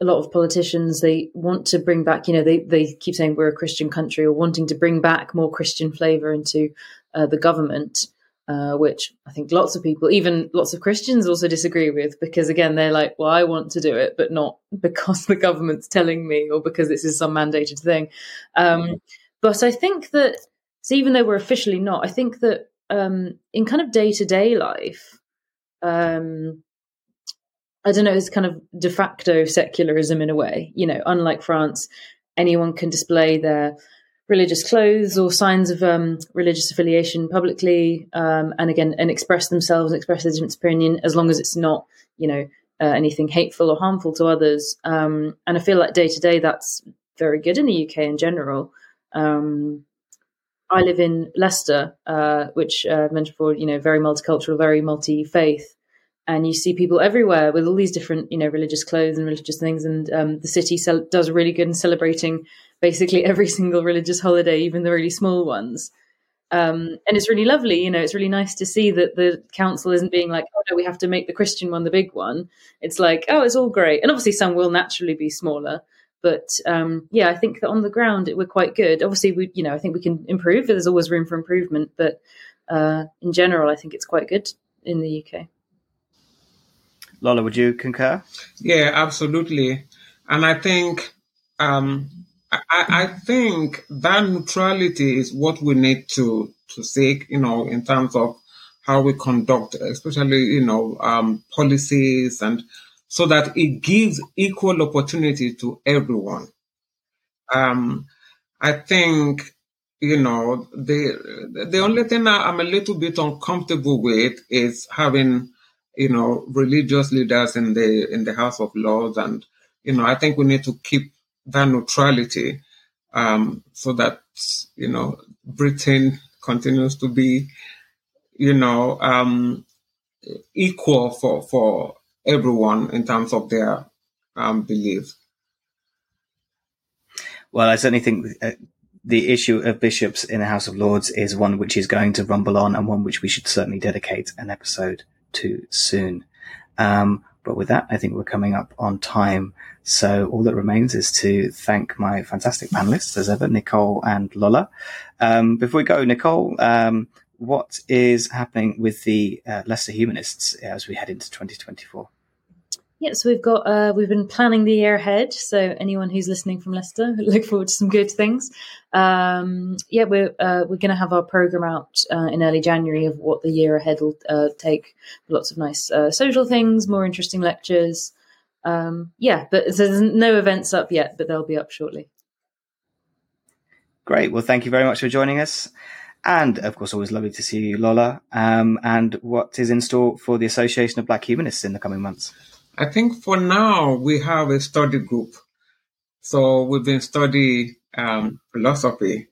a lot of politicians they want to bring back. You know, they they keep saying we're a Christian country or wanting to bring back more Christian flavour into uh, the government uh, which I think lots of people, even lots of Christians, also disagree with because, again, they're like, well, I want to do it, but not because the government's telling me or because this is some mandated thing. Um, mm-hmm. But I think that, so even though we're officially not, I think that um, in kind of day to day life, um, I don't know, it's kind of de facto secularism in a way. You know, unlike France, anyone can display their religious clothes or signs of um, religious affiliation publicly, um, and again, and express themselves, express their different opinion, as long as it's not, you know, uh, anything hateful or harmful to others. Um, and I feel like day to day, that's very good in the UK in general. Um, I live in Leicester, uh, which uh, mentioned before, you know, very multicultural, very multi faith. And you see people everywhere with all these different, you know, religious clothes and religious things. And um, the city does really good in celebrating basically every single religious holiday, even the really small ones. Um, and it's really lovely, you know, it's really nice to see that the council isn't being like, oh no, we have to make the Christian one the big one. It's like, oh, it's all great. And obviously some will naturally be smaller. But um, yeah, I think that on the ground it, we're quite good. Obviously, we, you know, I think we can improve. There's always room for improvement, but uh, in general, I think it's quite good in the UK. Lola, would you concur? Yeah, absolutely. And I think um, I, I think that neutrality is what we need to to seek, you know, in terms of how we conduct, especially, you know, um, policies and so that it gives equal opportunity to everyone. Um, I think, you know, the, the only thing I'm a little bit uncomfortable with is having, you know, religious leaders in the, in the House of Lords. And, you know, I think we need to keep that neutrality um, so that you know Britain continues to be you know um, equal for for everyone in terms of their um, beliefs. Well, I certainly think uh, the issue of bishops in the House of Lords is one which is going to rumble on and one which we should certainly dedicate an episode to soon. Um, but with that, I think we're coming up on time. So all that remains is to thank my fantastic panelists, as ever, Nicole and Lola. Um, before we go, Nicole, um, what is happening with the uh, Humanists as we head into 2024? Yeah, so we've got uh, we've been planning the year ahead. So anyone who's listening from Leicester, look forward to some good things. Um, yeah, we're uh, we're going to have our program out uh, in early January of what the year ahead will uh, take. Lots of nice uh, social things, more interesting lectures. Um, yeah, but there's no events up yet, but they'll be up shortly. Great. Well, thank you very much for joining us. And of course, always lovely to see you, Lola. Um, and what is in store for the Association of Black Humanists in the coming months? I think for now we have a study group. So we've been studying um, philosophy,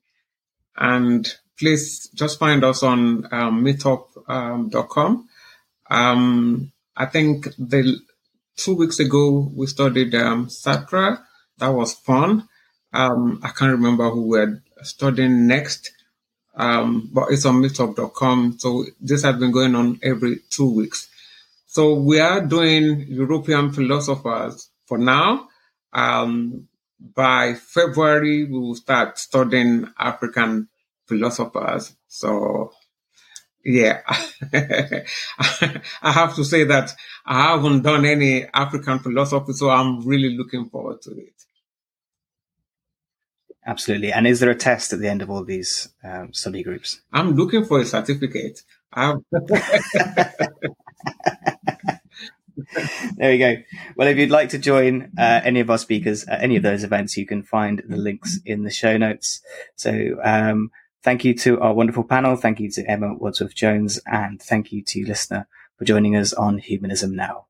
and please just find us on um, meetup.com. Um, I think the two weeks ago we studied um. That was fun. Um, I can't remember who we're studying next, um, but it's on meetup.com. So this has been going on every two weeks. So we are doing European philosophers for now. Um, by February, we will start studying African philosophers. So, yeah, I have to say that I haven't done any African philosophy, so I'm really looking forward to it. Absolutely. And is there a test at the end of all these um, study groups? I'm looking for a certificate. there we go. Well, if you'd like to join uh, any of our speakers at any of those events, you can find the links in the show notes. So, um, thank you to our wonderful panel. Thank you to Emma Wadsworth Jones and thank you to you, listener for joining us on Humanism Now.